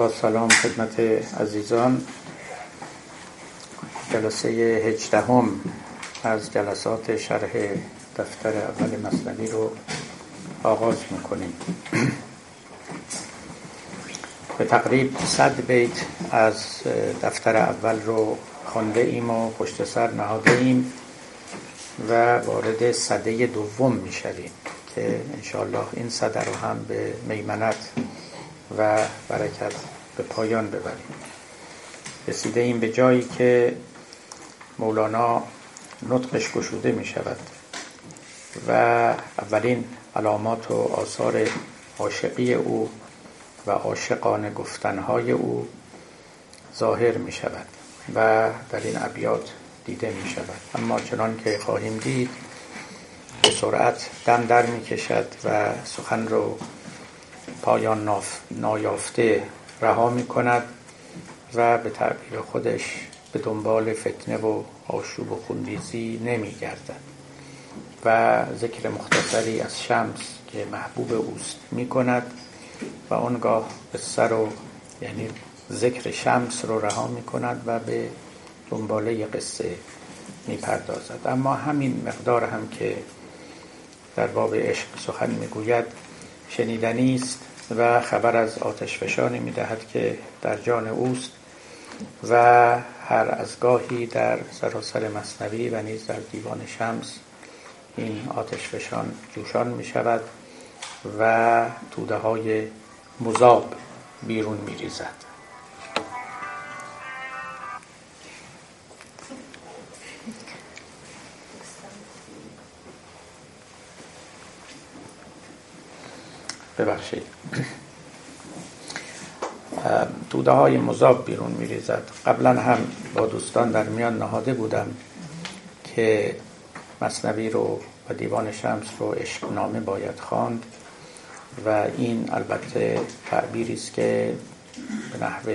با سلام خدمت عزیزان. جلسه هجدهم از جلسات شرح دفتر اول مصنوی رو آغاز می‌کنیم. به تقریب صد بیت از دفتر اول رو خونده ایم و پشت سر نهاده ایم و وارد صده دوم می‌شویم که انشاءالله این صده رو هم به میمنت و برکت به پایان ببریم. رسیده این به جایی که مولانا نطقش گشوده می شود و اولین علامات و آثار عاشقی او و عاشقان گفتنهای او ظاهر می شود و در این ابیات دیده می شود. اما چنان که خواهیم دید به سرعت دم در می کشد و سخن رو پایان نایافته رها می کند و به تعبیر خودش به دنبال فتنه و آشوب و خونریزی نمی گردد و ذکر مختصری از شمس که محبوب اوست می کند و آنگاه سر و یعنی ذکر شمس رو رها می کند و به دنباله قصه می پردازد اما همین مقدار هم که در باب عشق سخن می گوید شنیدنی است و خبر از آتش فشانی می دهد که در جان اوست و هر از گاهی در سراسر مصنوی و نیز در دیوان شمس این آتش فشان جوشان می شود و توده های مذاب بیرون می ریزد ببخشید. توده های مذاب بیرون می ریزد قبلا هم با دوستان در میان نهاده بودم که مصنوی رو و دیوان شمس رو عشق نامه باید خواند و این البته تعبیری است که به نحو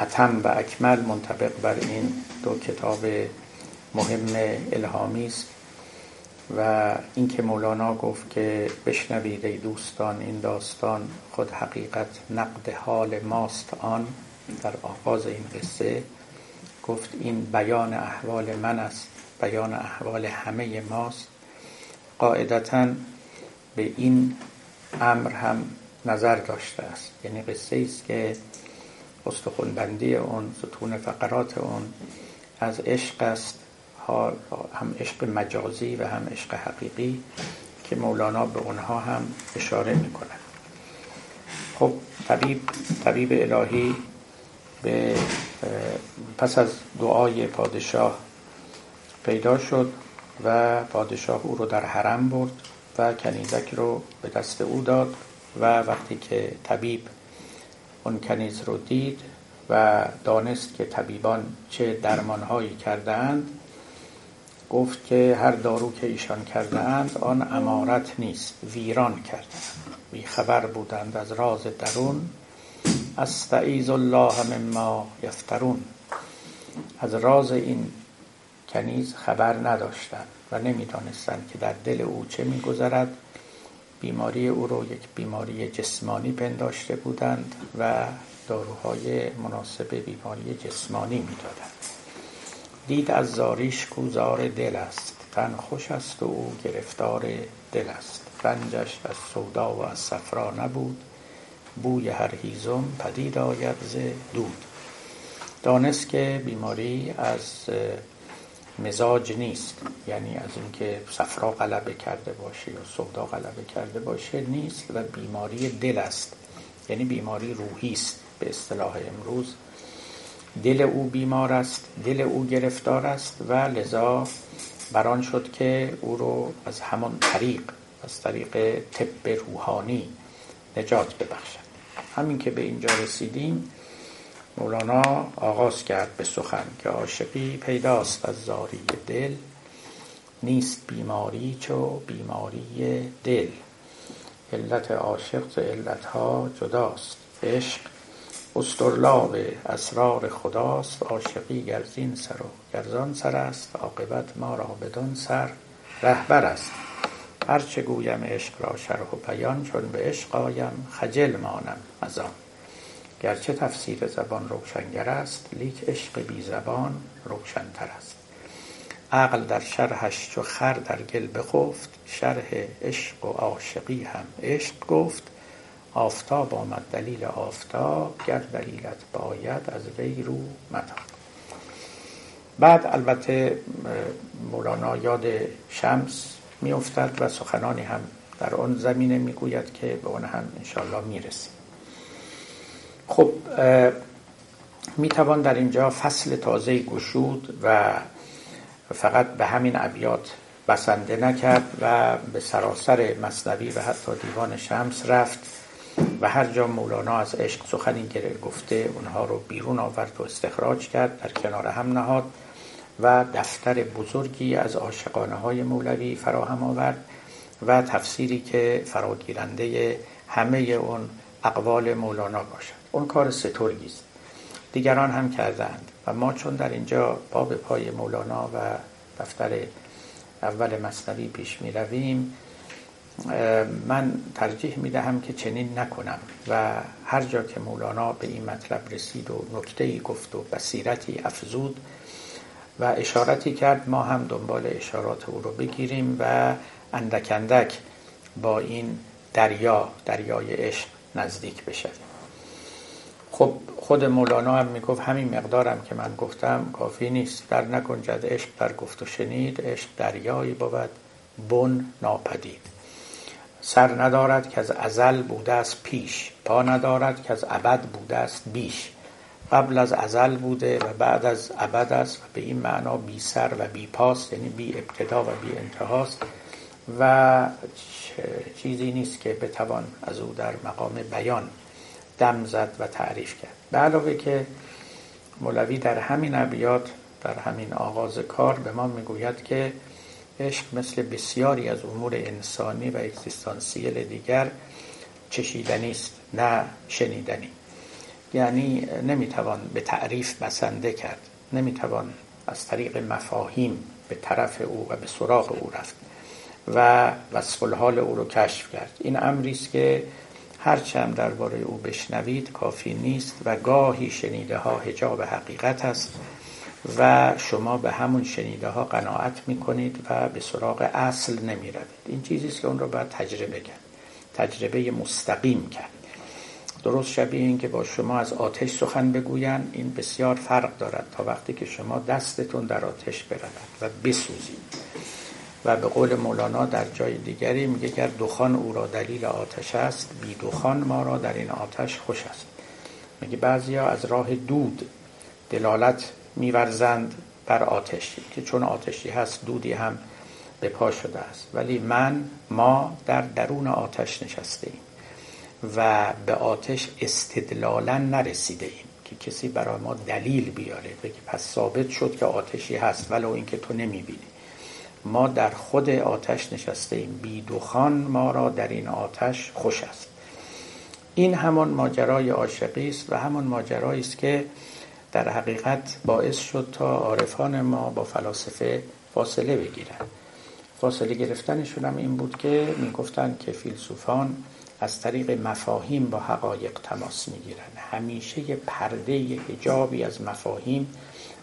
اتم و اکمل منطبق بر این دو کتاب مهم الهامی است. و اینکه مولانا گفت که بشنوید ای دوستان این داستان خود حقیقت نقد حال ماست آن. در آغاز این قصه گفت این بیان احوال من است بیان احوال همه ماست. قاعدتا به این امر هم نظر داشته است. یعنی قصه است که استخونبندی اون ستون فقرات اون از عشق است هم عشق مجازی و هم عشق حقیقی که مولانا به اونها هم اشاره می‌کنه خب طبیب طبیب الهی به پس از دعای پادشاه پیدا شد و پادشاه او رو در حرم برد و کنیزک رو به دست او داد و وقتی که طبیب اون کنیز رو دید و دانست که طبیبان چه درمانهایی کردند گفت که هر دارو که ایشان کرده اند آن امارت نیست ویران کرده بی خبر بودند از راز درون. استعیز الله مما یفترون. از راز این کنیز خبر نداشتند و نمی‌دانستند که در دل او چه میگذرد. بیماری او رو یک بیماری جسمانی پنداشته بودند و داروهای مناسب بیماری جسمانی می‌دادند. دید از زاریش کوزار دل است. تن خوش است و او گرفتار دل است. رنجش از سودا و از صفرا نبود. بوی هر هیزم پدید آید ز دود. دانست که بیماری از مزاج نیست. یعنی از اینکه صفرا غلبه کرده باشه یا سودا غلبه کرده باشه نیست و بیماری دل است. یعنی بیماری روحی است به اصطلاح امروز. دل او بیمار است دل او گرفتار است و لذا بران شد که او رو از همان طریق از طریق طب روحانی نجات ببخشد. همین که به اینجا رسیدیم مولانا آغاز کرد به سخن که عاشقی پیداست از زاری دل نیست بیماری چو بیماری دل. علت عاشق ز علتها جداست. عشق استرلاب اسرار خداست عاشقی گرزین سر و گرزان سر است عاقبت ما را بدان سر رهبر است. هرچه گویم عشق را شرح و بیان چون به عشق آیم خجل مانم از آن. گرچه تفسیر زبان روشنگر است لیک عشق بی زبان روشنتر است. عقل در شرحش چو خر در گل بخفت شرح عشق و عاشقی هم عشق گفت. آفتاب آمد دلیل آفتاب گر دلیلت باید از وی رو متاب بعد البته مولانا یاد شمس میافتد و سخنانی هم در آن زمینه می‌گوید که به آن هم انشاءالله می‌رسیم. خب می‌توان در اینجا فصل تازه گشود و فقط به همین ابیات بسنده نکرد و به سراسر مصنوی و حتی دیوان شمس رفت. و هر جا مولانا از عشق سخنی گفته اونها رو بیرون آورد و استخراج کرد در کنار هم نهاد و دفتر بزرگی از عاشقانه های مولوی فراهم آورد و تفسیری که فراگیرنده همه اون اقوال مولانا باشد. اون کار سترگی است. دیگران هم کردند و ما چون در اینجا پا پای مولانا و دفتر اول مصنوی پیش می رویم من ترجیح می دهم که چنین نکنم و هر جا که مولانا به این مطلب رسید و نکته ای گفت و بصیرتی افزود و اشارتی کرد ما هم دنبال اشارات او رو بگیریم و اندک اندک با این دریا دریای عشق نزدیک بشویم. خب خود مولانا هم می‌گفت همین مقدارم که من گفتم کافی نیست در نگنجد عشق در گفت و شنید عشق دریایی بود بن ناپدید. سر ندارد که از ازل بوده است پیش پا ندارد که از ابد بوده است بیش. قبل از ازل بوده و بعد از ابد است و به این معنا بی سر و بی پاس یعنی بی ابتدا و بی انتهاست. و چیزی نیست که بتوان از او در مقام بیان دم زد و تعریف کرد. به علاوه که مولوی در همین ابیات در همین آغاز کار به ما می‌گوید که عشق مثل بسیاری از امور انسانی و اکزیستانسیل دیگر چشیدنی است نه شنیدنی. یعنی نمی‌توان به تعریف بسنده کرد نمی‌توان از طریق مفاهیم به طرف او و به سراغ او رفت و وصف الحال او رو کشف کرد. این امری است که هرچند درباره او بشنوید کافی نیست و گاهی شنیده ها هجاب حقیقت است. و شما به همون شنیده ها قناعت می کنید و به سراغ اصل نمی روید این چیزی است که اون رو باید تجربه کرد. تجربه مستقیم کرد. درست شبیه این که با شما از آتش سخن بگوین این بسیار فرق دارد تا وقتی که شما دستتون در آتش برود و بسوزید. و به قول مولانا در جای دیگری میگه گر دخان او را دلیل آتش است بی دخان ما را در این آتش خوش است. میگه بعضیا از راه دود دلالت میورزند بر آتش که چون آتشی هست دودی هم به پا شده است. ولی من ما در درون آتش نشسته ایم و به آتش استدلالا نرسیده ایم که کسی برای ما دلیل بیاره بگه پس ثابت شد که آتشی هست ولو اینکه تو نمی‌بینی. ما در خود آتش نشسته ایم. بی دخان ما را در این آتش خوش است. این همان ماجرای عاشقی است و همان ماجرایی است که در حقیقت باعث شد تا عارفان ما با فلاسفه فاصله بگیرند فاصله گرفتنشون هم این بود که می‌گفتند که فیلسوفان از طریق مفاهیم با حقایق تماس می‌گیرن. همیشه یه پرده یه حجابی از مفاهیم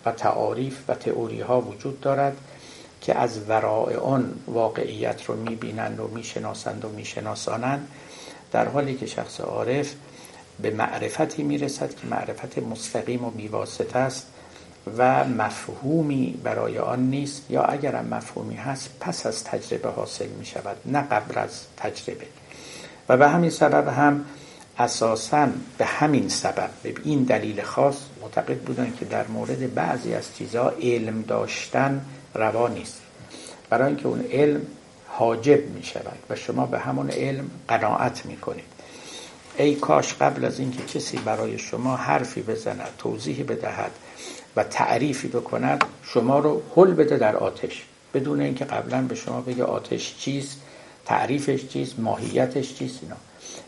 و تعاریف و تئوری ها وجود دارد که از ورای آن واقعیت رو می‌بینند و می‌شناسند و میشناسانند. در حالی که شخص عارف به معرفتی می‌رسد که معرفت مستقیم و بیواسطه است و مفهومی برای آن نیست یا اگرم مفهومی هست پس از تجربه حاصل می شود نه قبل از تجربه. و به همین سبب هم اساسا به همین سبب به این دلیل خاص معتقد بودن که در مورد بعضی از چیزها علم داشتن روا نیست. برای اینکه اون علم حاجب می شود و شما به همون علم قناعت می کنید ای کاش قبل از اینکه کسی برای شما حرفی بزند توضیحی بدهد و تعریفی بکند شما رو حل بده در آتش. بدون اینکه قبلا به شما بگه آتش چیست تعریفش چیست ماهیتش چیست اینا.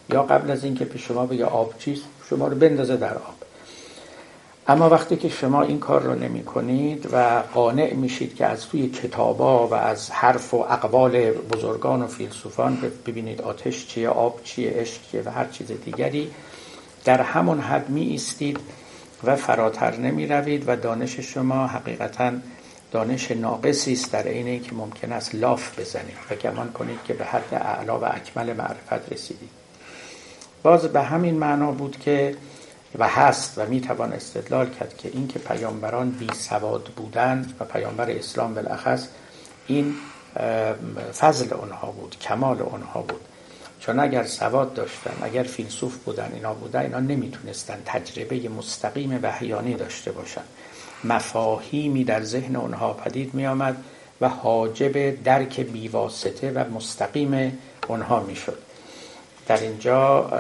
یا قبل از اینکه به شما بگه آب چیست شما رو بندازه در آب. اما وقتی که شما این کار رو نمی کنید و قانع میشید که از توی کتابا و از حرف و اقوال بزرگان و فیلسوفان ببینید آتش چیه آب چیه عشق چیه و هر چیز دیگری در همون حد می ایستید و فراتر نمی روید و دانش شما حقیقتا دانش ناقصی است در عین اینکه ممکن است لاف بزنید. و گمان کنید که به حد اعلا و اکمل معرفت رسیدید. باز به همین معنا بود که و هست و می توان استدلال کرد که اینکه پیامبران بی سواد بودند و پیامبر اسلام بالاخص این فضل اونها بود کمال اونها بود. چون اگر سواد داشتن اگر فیلسوف بودن اینا بودن اینا نمی‌تونستن تجربه مستقیم وحیانی داشته باشن. مفاهیمی در ذهن اونها پدید می آمد و حاجب درک بیواسطه و مستقیم اونها می‌شد. در اینجا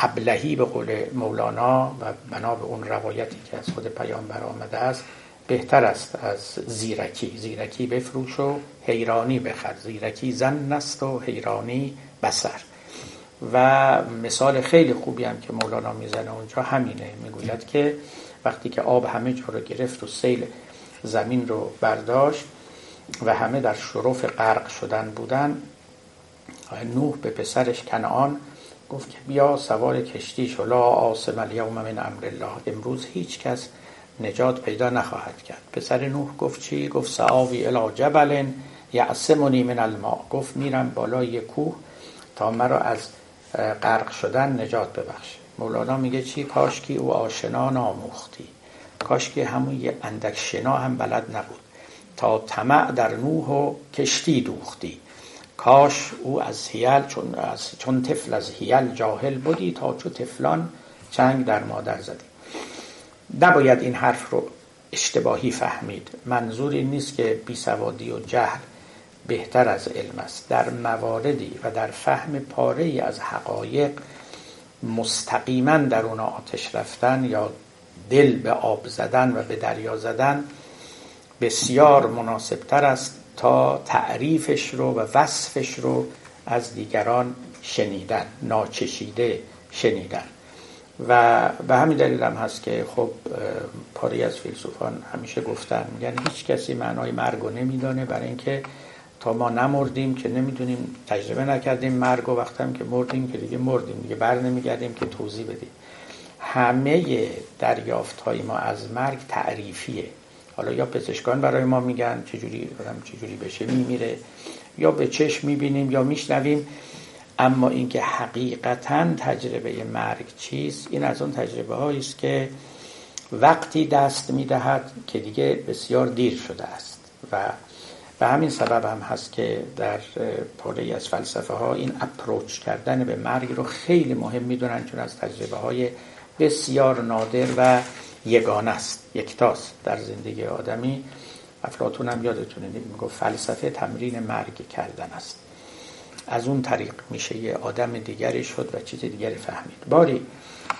ابلهی به قول مولانا و بنا به اون روایتی که از خود پیامبر آمده است بهتر است از زیرکی. زیرکی بفروش و حیرانی بخر. زیرکی زن است و حیرانی بسر. و مثال خیلی خوبی هم که مولانا می‌زنه اونجا همینه. می‌گوید که وقتی که آب همه جا رو گرفت و سیل زمین رو برداشت و همه در شرف غرق شدن بودن نوح به پسرش کنعان گفت که بیا سوار کشتی شلا آسم الیوم من امر الله. امروز هیچ کس نجات پیدا نخواهد کرد. پسر نوح گفت چی؟ گفت سعاوی الی جبل یعصمنی من الماء. گفت میرم بالای کوه تا مرا از غرق شدن نجات ببخش. مولانا میگه چی؟ کاشکی او آشنا ناموختی. کاشکی همون یه اندک شنا هم بلد نبود. تا طمع در نوح و کشتی دوختی. کاش او از هیل چون, از چون طفل از هیل جاهل بودی تا چو طفلان چنگ در مادر زدی. نباید این حرف رو اشتباهی فهمید. منظور این نیست که بیسوادی و جهل بهتر از علم است. در مواردی و در فهم پاره ای از حقایق مستقیما در اون آتش رفتن یا دل به آب زدن و به دریا زدن بسیار مناسبتر است تا تعریفش رو و وصفش رو از دیگران شنیدن ناچشیده شنیدن. و به همین دلیل هم هست که خب پاری از فیلسوفان همیشه گفتن یعنی هیچ کسی معنای مرگ رو نمیدانه برای اینکه تا ما نمردیم که نمی‌دونیم تجربه نکردیم مرگ و وقتی که مردیم که دیگه مردیم دیگه بر نمیگردیم که توضیح بدیم. همه دریافت های ما از مرگ تعریفیه. حالا یا پزشکان برای ما میگن چجوری آدم چجوری بشه میمیره یا به چشم می‌بینیم یا میشنویم. اما اینکه حقیقتا تجربه مرگ چیست این از اون تجربه است که وقتی دست می‌دهد که دیگه بسیار دیر شده است. و به همین سبب هم هست که در پاره از فلسفه ها این اپروچ کردن به مرگ رو خیلی مهم می‌دونن چون از تجربه های بسیار نادر و یگانه است یکتاست در زندگی آدمی. افلاتون هم یادتونه می‌گفت فلسفه تمرین مرگ کردن است. از اون طریق میشه یه آدم دیگری شد و چیز دیگری فهمید. باری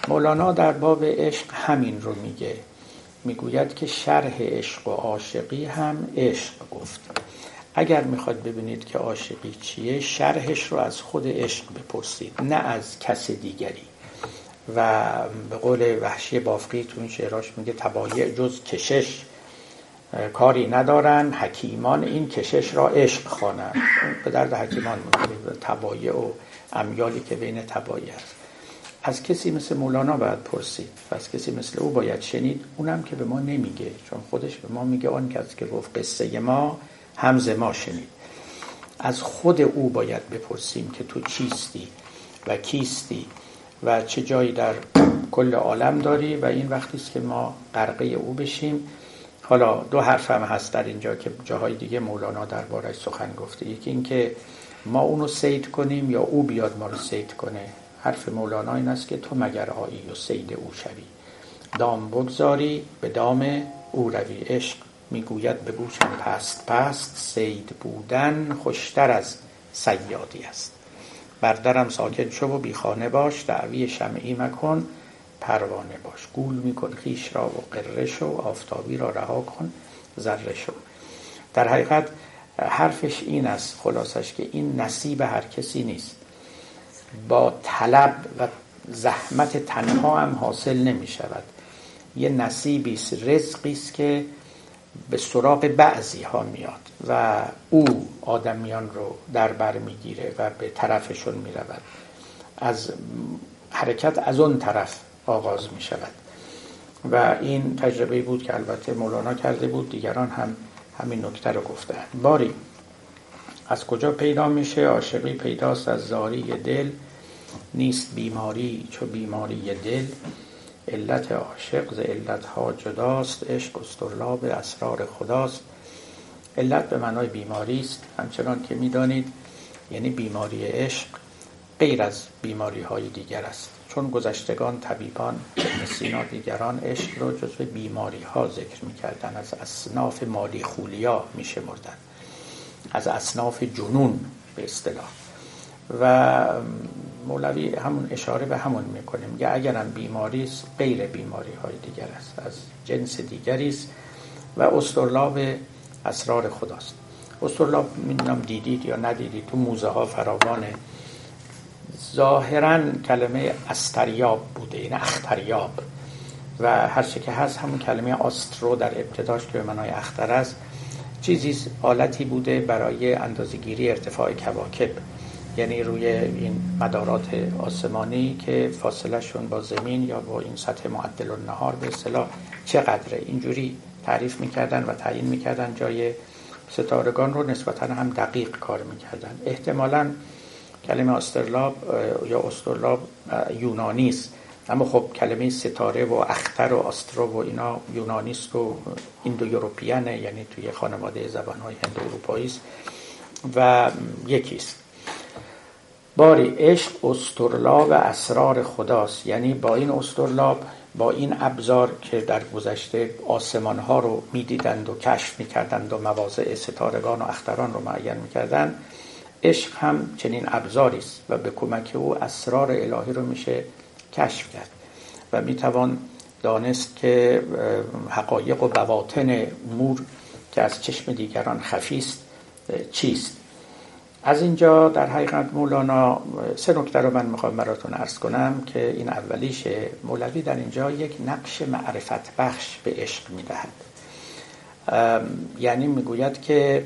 مولانا در باب عشق همین رو میگه. می‌گوید که شرح عشق و عاشقی هم عشق گفت. اگر می‌خواد ببینید که عاشقی چیه شرحش رو از خود عشق بپرسید نه از کس دیگری. و به قول وحشی بافقی تو این شعراش میگه تبایع جز کشش کاری ندارن حکیمان این کشش را عشق خوانند. به درد حکیمان تبایع و امیالی که بین تبایع است. از کسی مثل مولانا باید پرسید و از کسی مثل او باید شنید اونم که به ما نمیگه چون خودش به ما میگه آن کسی که گفت قصه ما همز ما شنید. از خود او باید بپرسیم که تو چیستی و کیستی؟ و چه جایی در کل عالم داری و این وقتی است که ما غرقه او بشیم. حالا دو حرف هم هست در اینجا که جاهای دیگه مولانا دربارش سخن گفته. یکی اینکه ما اونو سید کنیم یا او بیاد ما رو سید کنه. حرف مولانا این است که تو مگر آیی و سید او شوی. دام بگذاری به دام او روی. عشق می‌گوید به گوشم پست پست سید بودن خوشتر از سیادی است. بردرم ساکن شو و بیخانه باش دعوی شمعی مکن پروانه باش. گول میکن خیش را و قره شو آفتابی را رها کن ذره شو. در حقیقت حرفش این است خلاصش که این نصیب هر کسی نیست. با طلب و زحمت تنها هم حاصل نمی شود. یه نصیبی است رزقی است که به سراغ بعضی ها میاد. و او آدمیان رو در بر می‌گیره و به طرفشون می‌رود. از حرکت از اون طرف آغاز می شود و این تجربه بود که البته مولانا کرده بود دیگران هم همین نکته رو گفتن. باری از کجا پیدا میشه؟ عاشقی پیداست از زاری دل نیست بیماری چو بیماری دل. علت عاشق ز علت ها جداست عشق استرلاب اسرار خداست. علت به معنای بیماری است. همچنان که می‌دانید یعنی بیماری عشق غیر از بیماری های دیگر است. چون گذشتگان طبیبان سینا دیگران عشق رو جزو بیماری ها ذکر می‌کردن از اصناف مالی خولیا میشمردن از اصناف جنون به اصطلاح. و مولوی همون اشاره به همون می‌کنه میگه اگرم بیماری است غیر بیماری های دیگر است. از جنس دیگری است و استرلاب اسرار خداست. استرلاب می‌دونم دیدید یا ندیدید تو موزه ها فراوانه. ظاهرا کلمه استریاب بوده این یعنی اختریاب. و هر چه که هست همون کلمه آسترو در ابتداش که به معنای اختر است چیزی آلتی بوده برای اندازگیری ارتفاع کواکب. یعنی روی این مدارات آسمانی که فاصله شون با زمین یا با این سطح معدل النهار به اصطلاح چقدره. اینجوری تعریف می‌کردن و تعیین می‌کردن جای ستارگان رو نسبتا هم دقیق کار می‌کردن. احتمالا کلمه استرلاب یا استرلاب یونانی است. اما خب کلمه ستاره و اختر و آسترو و اینا یونانیست و ایندو یوروپیانه یعنی توی خانواده زبانهای هند اروپایی است و یکیست باری عشق استرلاب اسرار خداست. یعنی با این استرلاب با این ابزار که در گذشته آسمان ها رو می‌دیدند و کشف می‌کردند و مواضع ستارگان و اختران رو معین می‌کردند عشق هم چنین ابزاری است و به کمک او اسرار الهی رو میشه کشف کرد و می‌توان دانست که حقایق و بواطن امور که از چشم دیگران خفیست چیست؟ از اینجا در حقیقت مولانا سه نکته رو من می‌خوام براتون ارز کنم که این اولیشه مولوی در اینجا یک نقش معرفت بخش به عشق می‌دهد. یعنی می‌گوید که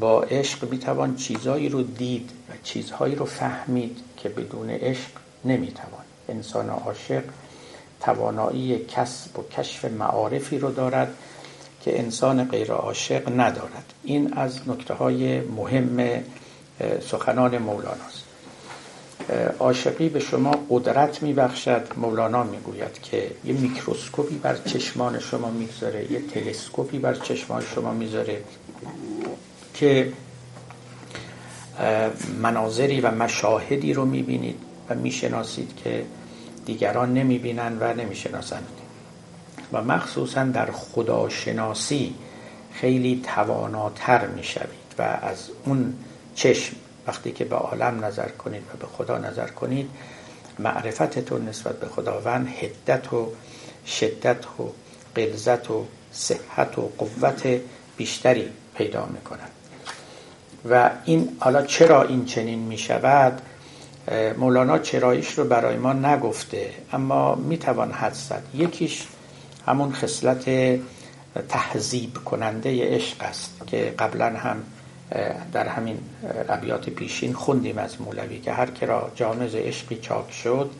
با عشق می‌توان چیزهایی رو دید و چیزهایی رو فهمید که بدون عشق نمی‌توان. انسان عاشق توانایی کسب و کشف معارفی رو دارد که انسان غیر عاشق ندارد. این از نکته های مهم سخنان مولاناست. عاشقی به شما قدرت میبخشد مولانا می‌گوید که یه میکروسکوپی بر چشمان شما می‌گذاره یه تلسکوپی بر چشمان شما می‌ذاره که مناظری و مشاهدی رو می‌بینید و می‌شناسید که دیگران نمی‌بینن و نمی‌شناسند. و مخصوصا در خداشناسی خیلی تواناتر می‌شوید و از اون چشم. وقتی که به عالم نظر کنید و به خدا نظر کنید معرفتتون نسبت به خداوند هدت و شدت و قلزت و صحت و قوت بیشتری پیدا می‌کنند و این حالا چرا این چنین می شود مولانا چراییش رو برای ما نگفته اما می‌توان حد زد. یکیش همون خصلت تهذیب کننده عشق است که قبلا هم در همین ابیات پیشین خوندیم از مولوی که هر کرا جامز عشقی چاک شد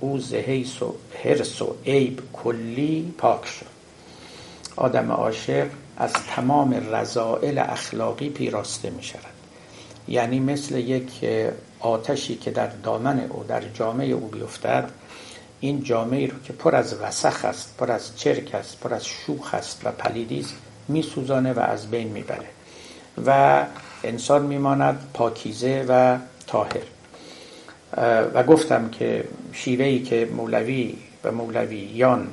او زهیس و حرس و عیب کلی پاک شد. آدم عاشق از تمام رضائل اخلاقی پیراسته می شود. یعنی مثل یک آتشی که در دامن او در جامعه او بیفتد این جامعه رو که پر از وسخ است پر از چرک است پر از شوخ است و پلیدی است میسوزانه و از بین می‌بره و انسان میماند پاکیزه و طاهر. و گفتم که شیوهی که مولوی و مولویان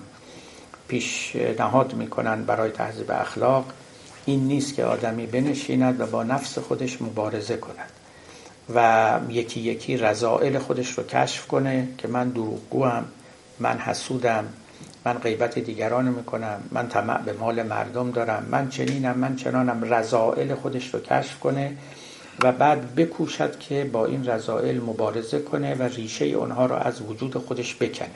پیشنهاد می‌کنن برای تهذیب اخلاق این نیست که آدمی بنشیند و با نفس خودش مبارزه کند و یکی یکی رضائل خودش رو کشف کنه که من دروغگوام من حسودم من غیبت دیگران می‌کنم من طمع به مال مردم دارم من چنینم من چنانم. رضائل خودش رو کشف کنه و بعد بکوشد که با این رضائل مبارزه کنه و ریشه اونها رو از وجود خودش بکنه.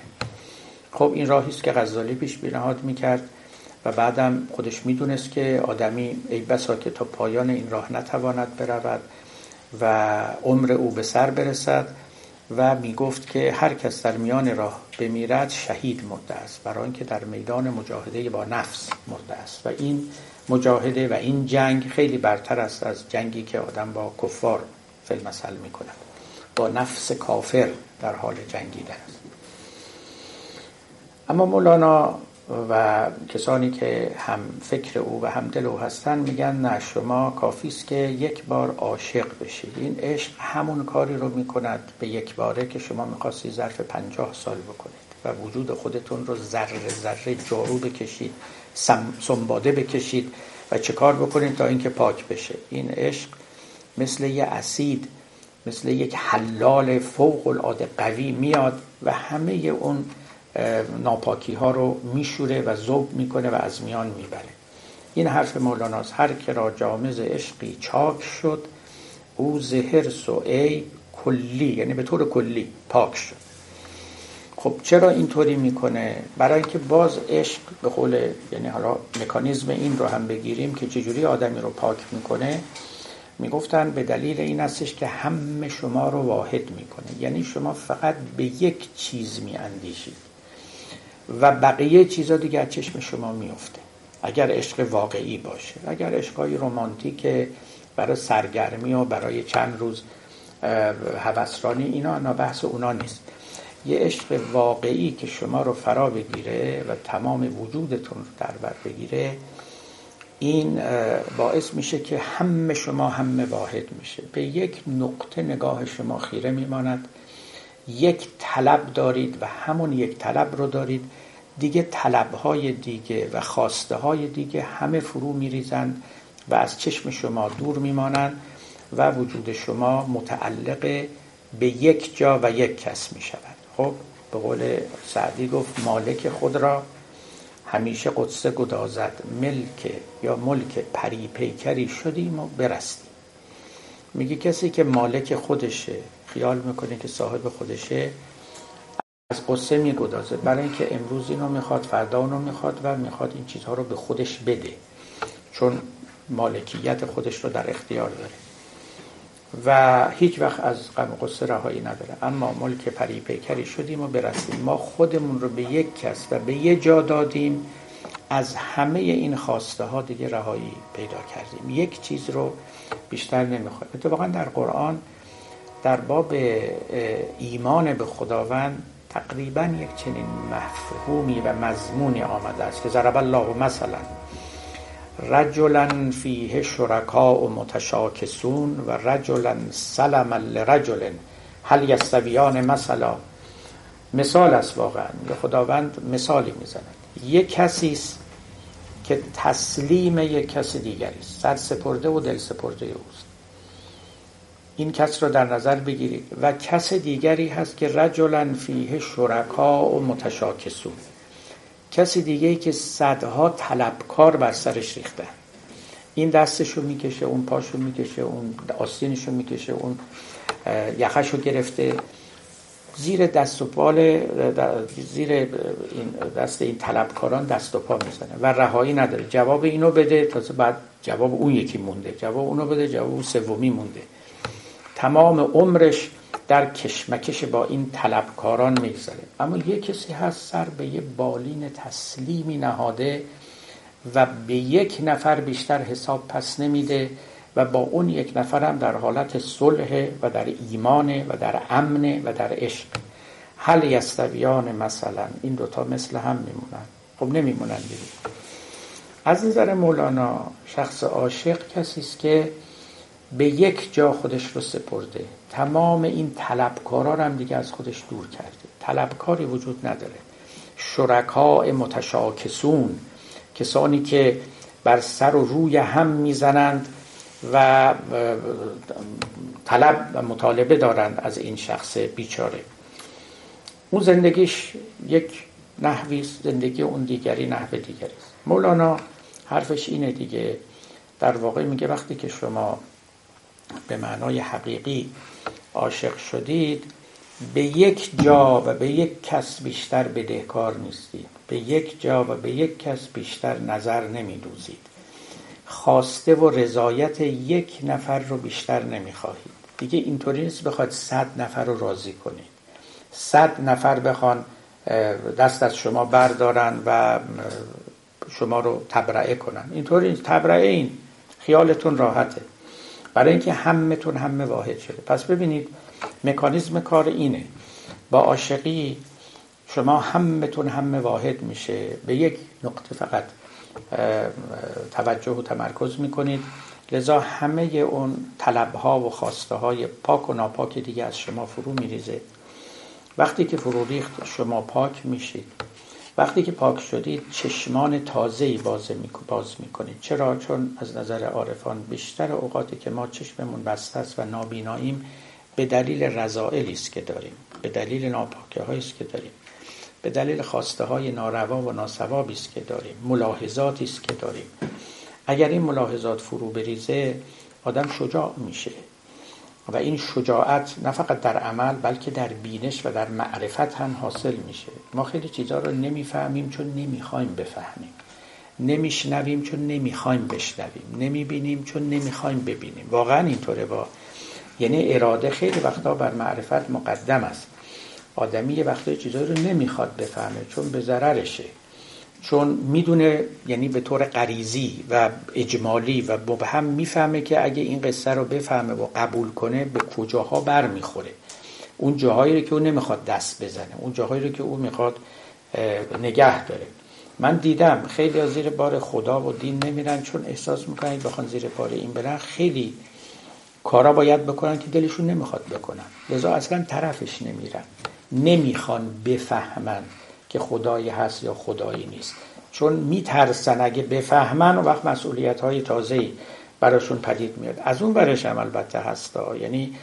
خب این راهی است که غزالی پیش پیشنهاد می‌کرد و بعدم خودش می‌دونست که آدمی ای بسا که تا پایان این راه نتواند برود و عمر او به سر برسد. و می‌گفت که هر کس در میان راه بمیرد شهید مرده است برای اینکه در میدان مجاهده با نفس مرده است. و این مجاهده و این جنگ خیلی برتر است از جنگی که آدم با کفار فیلمسل می‌کند. با نفس کافر در حال جنگیدن است. اما مولانا و کسانی که هم فکر او و هم دل او هستن میگن نه شما کافی است که یک بار عاشق بشید این عشق همون کاری رو می‌کند به یک باره که شما می‌خواستی ظرف پنجاه سال بکنید و وجود خودتون رو ذره ذره جارو بکشید سنباده بکشید و چه کار بکنید تا اینکه پاک بشه. این عشق مثل یه اسید مثل یک حلال فوق العاده قوی میاد و همه اون ناپاکی ها رو میشوره و زوب می‌کنه و از میان می‌بره. این حرف مولاناست هر که را جامز عشقی چاک شد او زهر و کلی یعنی به طور کلی پاک شد. خب چرا اینطوری می‌کنه؟ برای اینکه باز عشق به قول یعنی حالا مکانیزم این رو هم بگیریم که چجوری آدمی رو پاک می‌کنه می‌گفتن به دلیل این هستش که همه شما رو واحد می‌کنه. یعنی شما فقط به یک چیز میاندیشید. و بقیه چیزا دیگه از چشم شما میفته اگر عشق واقعی باشه اگر عشقای رومانتیک برای سرگرمی و برای چند روز هوسرانی اینا انا بحث اونا نیست. یه عشق واقعی که شما رو فرا بگیره و تمام وجودتون رو در بر بگیره این باعث میشه که همه شما همه واحد میشه. به یک نقطه نگاه شما خیره میماند. یک طلب دارید و همون یک طلب رو دارید. دیگه طلبهای دیگه و خواسته های دیگه همه فرو میریزند و از چشم شما دور میمانند و وجود شما متعلق به یک جا و یک کس می شود خب به قول سعدی گفت مالک خود را همیشه قدسه گدازد ملک یا ملک پری پیکری شدیم و برستیم. میگه کسی که مالک خودشه خیال می‌کنه که صاحب خودشه. از قصه میگدازه. برای اینکه امروز اینو می‌خواد فردا اونو می‌خواد و می‌خواد این چیزها رو به خودش بده. چون مالکیت خودش رو در اختیار داره. و هیچ وقت از غم قصه رهایی نداره. اما ملک پری پیکری شدیم و برسیم. ما خودمون رو به یک کس و به یه جا دادیم. از همه این خواسته ها دیگه رهایی پیدا کردیم. یک چیز رو بیشتر نمی‌خوایم. اتفاقا در قرآن در باب ایمان به خداوند تقریبا یک چنین مفهومی و مضمونی آمده است. که ضرب الله مثلا رجلا فیه شرکاء و متشاکسون و رجلا سلم لرجل. هل یستویان مثلا؟ مثال است واقعا. خداوند مثالی می‌زند. یک کسی است که تسلیم یک کس دیگری است. سر سپرده و دل سپرده اوست. این کس را در نظر بگیرید. و کس دیگری هست که رجلا فیه شرکا و متشاکسون. کسی دیگه که صدها طلبکار بر سرش ریخته. این دستشو می‌کشه اون پاشو می‌کشه اون آستینشو می‌کشه اون یخشو گرفته. زیر دست و پال زیر این دست این طلبکاران دست و پا می‌زنه و رهایی نداره. جواب اینو بده تازه بعد جواب اون یکی مونده. جواب اونو بده جواب اون سومی مونده. تمام عمرش در کشمکش با این طلبکاران میگذره. اما یه کسی هست سر به یه بالین تسلیمی نهاده و به یک نفر بیشتر حساب پس نمیده و با اون یک نفر هم در حالت صلح و در ایمان و در امن و در عشق. حل یستویان مثلا؟ این دوتا مثل هم میمونن. خب نمیمونن دیگه. از نظر مولانا شخص عاشق کسی است که به یک جا خودش رو سپرده. تمام این طلبکاران هم دیگه از خودش دور کرده. طلبکاری وجود نداره. شرکاء متشاکسون کسانی که بر سر و روی هم می‌زنند و طلب و مطالبه دارند از این شخص بیچاره. اون زندگیش یک نحوی زندگی اون دیگری نحو دیگری است. مولانا حرفش اینه دیگه. در واقع میگه وقتی که شما به معنای حقیقی عاشق شدید به یک جا و به یک کس بیشتر بدهکار نیستید. به یک جا و به یک کس بیشتر نظر نمیدوزید. خواسته و رضایت یک نفر رو بیشتر نمی‌خواهید. دیگه اینطوری نیست بخواد صد نفر رو راضی کنید. صد نفر بخوان دست از شما بردارن و شما رو تبرعه کنن. اینطوری تبرعه این. خیالتون راحته. برای اینکه همتون همه واحد شده. پس ببینید مکانیزم کار اینه. با عاشقی شما همتون همه واحد میشه. به یک نقطه فقط توجه و تمرکز می‌کنید. لذا همه اون طلبها و خواسته های پاک و ناپاک دیگه از شما فرو میریزه. وقتی که فرو ریخت شما پاک میشید. وقتی که پاک شدید چشمان تازه‌ای باز می‌کنید چرا؟ چون از نظر عارفان بیشتر اوقاتی که ما چشممون بسته است و نابیناییم به دلیل رضائلی است که داریم. به دلیل ناپاکی است که داریم. به دلیل خواسته های ناروا و ناسوابی است که داریم. ملاحظاتی است که داریم. اگر این ملاحظات فرو بریزه آدم شجاع میشه. و این شجاعت نه فقط در عمل بلکه در بینش و در معرفت هم حاصل میشه. ما خیلی چیزها رو نمی‌فهمیم چون نمی‌خوایم بفهمیم. نمیشنویم چون نمی‌خوایم بشنویم. نمی‌بینیم چون نمی‌خوایم ببینیم. واقعا اینطوره با. یعنی اراده خیلی وقتا بر معرفت مقدم است. آدمی یه وقتای چیزایی رو نمی‌خواد بفهمه چون به ضررشه. چون می‌دونه یعنی به طور غریزی و اجمالی و مبهم می‌فهمه که اگه این قصه رو بفهمه و قبول کنه به کجاها بر می‌خوره اون جاهایی رو که او نمی‌خواد دست بزنه اون جاهایی رو که او می‌خواد نگه داره. من دیدم خیلی از زیر بار خدا و دین نمیرن چون احساس می‌کنن بخوان زیر بار این برن. خیلی کارا باید بکنن که دلشون نمی‌خواد بکنن. لذا اصلا طرفش نمیرن. نمی‌خوان بفهمن. که خدایی هست یا خدایی نیست. چون میترسن اگه بفهمن و وقت مسئولیت های تازه‌ای براشون پدید میاد. از اون برش هم البته هستا. یعنی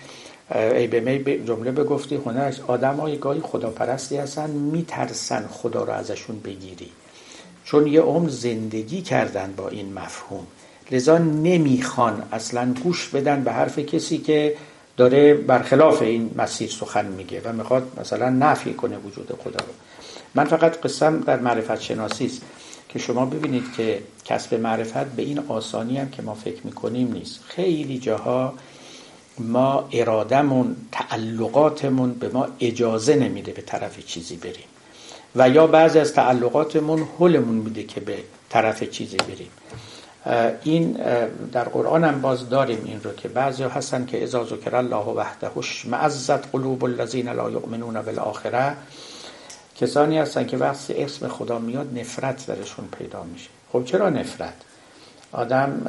ای به می جمله بگفتی هنرش آدم های گاهی خداپرستی هستن میترسن خدا رو ازشون بگیری. چون یه عمر زندگی کردن با این مفهوم. لذا نمی‌خوان اصلا گوش بدن به حرف کسی که داره برخلاف این مسیر سخن میگه و می‌خواد مثلا نفی کنه وجود خدا رو. من فقط قسم در معرفت شناسی است که شما ببینید که کسب معرفت به این آسانی هم که ما فکر می‌کنیم نیست. خیلی جاها ما ارادمون تعلقاتمون به ما اجازه نمیده به طرف چیزی بریم. و یا بعضی از تعلقاتمون حلمون میده که به طرف چیزی بریم. این در قرآن هم باز داریم این رو که بعضی هستن که اذا ذکر الله وحدهش معزت قلوب الذین لا یؤمنون بالآخره کسانی هستن که وقتی اسم خدا میاد نفرت درشون پیدا میشه. خب چرا نفرت؟ آدم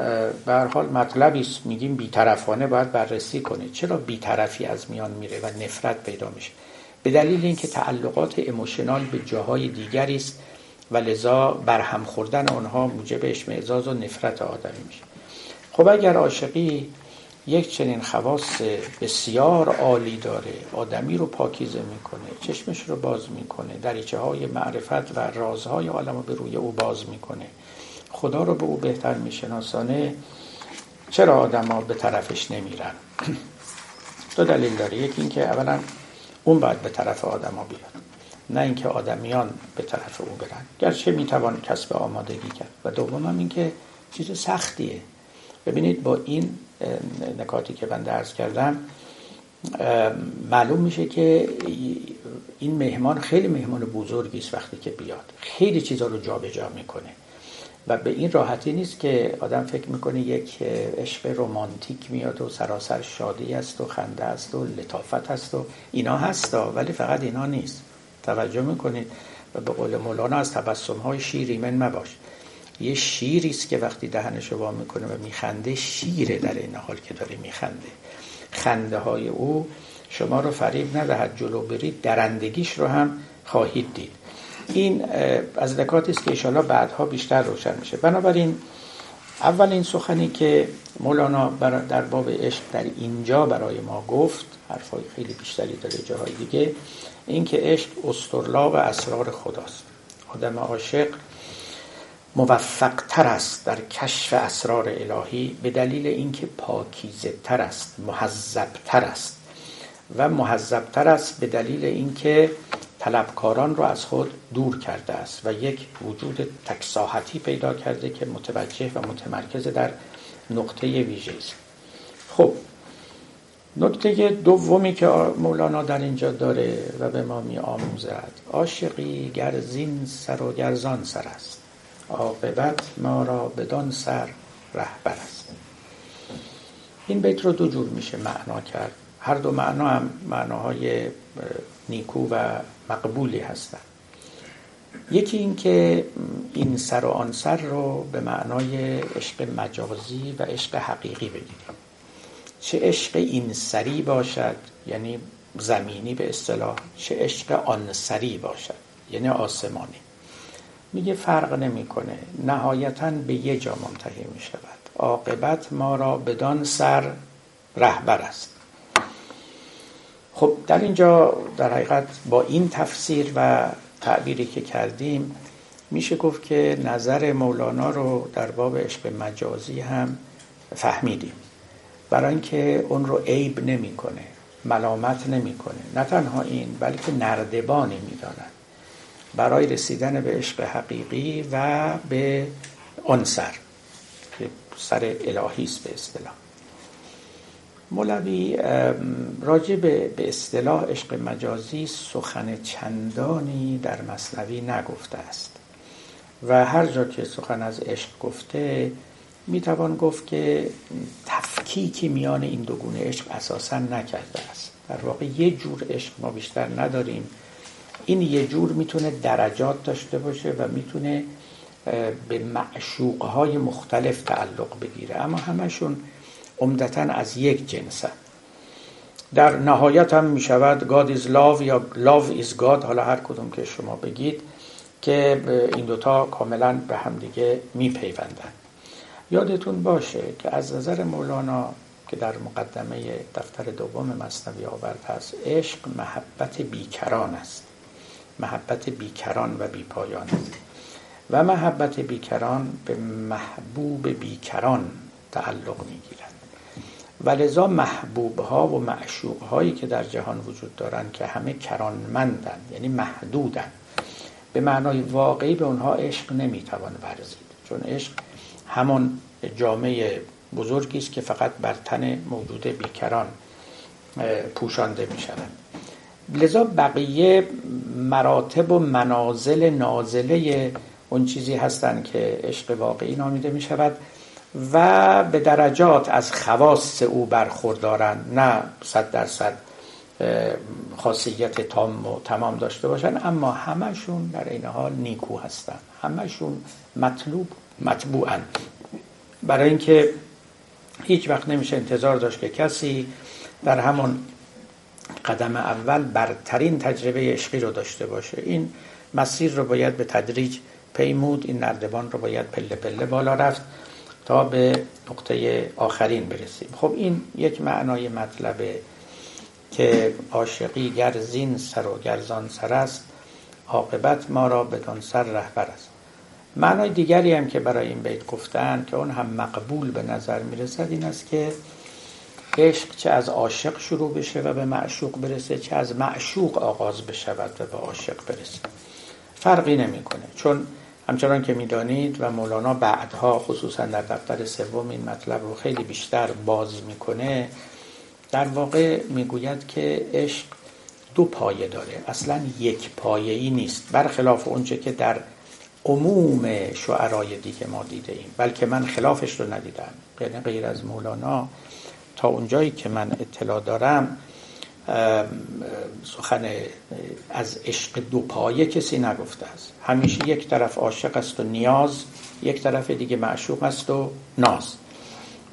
به حال مطلبی است. میگیم بیطرفانه باید بررسی کنه. چرا بیطرفی از میان میره و نفرت پیدا میشه؟ به دلیل اینکه تعلقات اموشنال به جاهای دیگری است و لذا برهم خوردن آنها موجب اشمعزاز و نفرت آدمی میشه. خب اگر عاشقی یک چنین خواص بسیار عالی داره. آدمی رو پاکیزه می‌کنه چشمش رو باز می‌کنه دریچه های معرفت و رازهای عالم رو به روی او باز می‌کنه. خدا رو به او بهتر میشناسانه. چرا آدما به طرفش نمیرن؟ دو دلیل داره. یکی اینکه اولا اون باید به طرف آدما بیاد نه اینکه آدمیان به طرف او برن. گرچه می‌توان کسب آمادگی کرد. و دوم اینکه چیز سختیه. ببینید با این نکاتی که من درس کردم معلوم میشه که این مهمان خیلی مهمان بزرگی است وقتی که بیاد. خیلی چیزا رو جابجا جا می‌کنه. و به این راحتی نیست که آدم فکر می‌کنه یک عشق رمانتیک میاد و سراسر شادی است و خنده است و لطافت است و اینا هستا ولی فقط اینا نیست. توجه می‌کنید. و به قول مولانا از تبسم های شیر من مباش. یه شیری است که وقتی دهنش رو می‌کنه و میخنده شیره در این حال که داره میخنده. خنده های او شما رو فریب ندهد جلو برید درندگیش رو هم خواهید دید. این از نکاتی است که ایشالا بعدها بیشتر روشن میشه. بنابراین اولین سخنی که مولانا در باب عشق در اینجا برای ما گفت حرفای خیلی بیشتری داره جاهای دیگه این که عشق استرلاق اسرار خداست. آدم عاشق موفق تر است در کشف اسرار الهی به دلیل اینکه پاکیزه تر است محذب تر است. و محذب تر است به دلیل اینکه طلبکاران را از خود دور کرده است و یک وجود تکساحتی پیدا کرده که متوجه و متمرکز در نقطه ویژه است. خب نکته دومی که مولانا در اینجا داره و به ما می آموزد عاشقی گر زین سر و گرزان سر است. عاقبت ما را بدان سر رهبر است. این بیت رو دو جور میشه معنا کرد. هر دو معنا هم معناهای نیکو و مقبولی هستند. یکی این که این سر و آن سر رو به معنای عشق مجازی و عشق حقیقی بگیریم. چه عشق این سری باشد یعنی زمینی به اصطلاح چه عشق آن سری باشد یعنی آسمانی. میگه فرق نمی‌کنه. نهایتا به یه جا منتهی می شود عاقبت ما را بدان سر رهبر است. خب در اینجا در حقیقت با این تفسیر و تعبیری که کردیم میشه گفت که نظر مولانا رو در باب عشق مجازی هم فهمیدیم. برای اینکه اون رو عیب نمی‌کنه ملامت نمی‌کنه. نه تنها این بلکه نردبانی می‌داند. برای رسیدن به عشق حقیقی و به آن سر که سر الهی است به اصطلاح. مولوی راجع به اصطلاح عشق مجازی سخن چندانی در مصنوی نگفته است. و هر جا که سخن از عشق گفته می‌توان گفت که تفکیکی میان این دو گونه عشق اساسا نکرده است. در واقع یه جور عشق ما بیشتر نداریم. این یه جور می‌تونه درجات داشته باشه و می‌تونه به معشوقهای مختلف تعلق بگیره. اما همشون عمدتا از یک جنسه در نهایت هم می شود God is love یا love is God. حالا هر کدوم که شما بگید که این دوتا کاملا به همدیگه می پیوندن. یادتون باشه که از نظر مولانا که در مقدمه دفتر دوم مصنوی آورد هست عشق محبت بیکران است. محبت بیکران و بیپایان و محبت بیکران به محبوب بیکران تعلق می‌گیرد. و لذا محبوب ها و معشوق هایی که در جهان وجود دارند که همه کرانمندن یعنی محدودن به معنای واقعی به اونها عشق نمی‌توان ورزید. چون عشق همون جامعه بزرگی است که فقط بر تن موجود بیکران پوشانده می شود لذا بقیه مراتب و منازل نازله اون چیزی هستند که عشق واقعی نامیده می شود و به درجات از خواست او برخوردارند نه صد درصد خاصیت تام و تمام داشته باشن. اما همشون در این حال نیکو هستن. همشون مطلوب مطبوعن. برای اینکه هیچ وقت نمیشه انتظار داشت که کسی در همون قدم اول برترین تجربه عشقی رو داشته باشه. این مسیر رو باید به تدریج پیمود این نردبان رو باید پله پله بالا رفت تا به نقطه آخرین برسیم. خب این یک معنای مطلبه که عاشقی گر زین سر و گرزان سر است عاقبت ما را بدان سر رهبر است. معنای دیگری هم که برای این بیت گفتن که اون هم مقبول به نظر می‌رسد این است که عشق چه از عاشق شروع بشه و به معشوق برسه چه از معشوق آغاز بشود و به عاشق برسه. فرقی نمی‌کنه. چون همچنان که می‌دانید و مولانا بعدها خصوصا در دفتر سوم این مطلب رو خیلی بیشتر باز می‌کنه در واقع می‌گوید که عشق دو پایه داره. اصلا یک پایه ای نیست. برخلاف اونچه که در عموم شعرای دیگه ما دیده ایم. بلکه من خلافش رو ندیدم. یعنی غیر از مولانا تا اونجایی که من اطلاع دارم سخن از عشق دو پایه کسی نگفته است. همیشه یک طرف عاشق است و نیاز یک طرف دیگه معشوق است و ناز.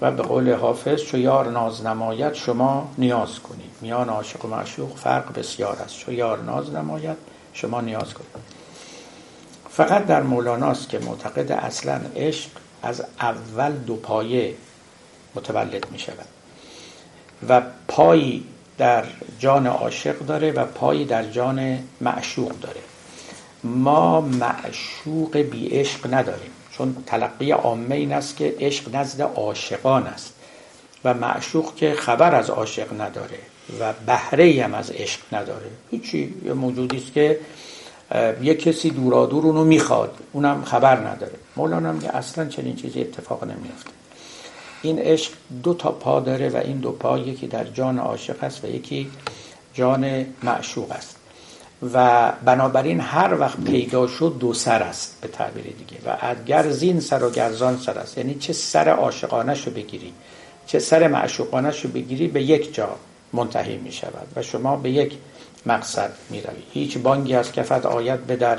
و به قول حافظ چو یار ناز نماید شما نیاز کنید. میان عاشق و معشوق فرق بسیار است. چو یار ناز نماید شما نیاز کنید. فقط در مولاناست که معتقد اصلا عشق از اول دو پایه متولد می شود و پایی در جان عاشق داره و پایی در جان معشوق داره. ما معشوق بی عشق نداریم چون تلقی عامه این است که عشق نزد عاشقان است. و معشوق که خبر از عاشق نداره و بهره هم از عشق نداره. هیچی یه موجودی است که یه کسی دورادور اونو می‌خواد اونم خبر نداره. مولانا میگه اصلا چنین چیزی اتفاق نمیفته این عشق دو تا پا داره و این دو پا یکی در جان عاشق است و یکی جان معشوق است. و بنابراین هر وقت پیدا شد دو سر است به تعبیر دیگه. و اگر زین سر و گرزان سر است. یعنی چه سر عاشقانه شو بگیری چه سر معشوقانه شو بگیری به یک جا منتهی می شود و شما به یک مقصد می روی. هیچ بانگی از کفت آید به در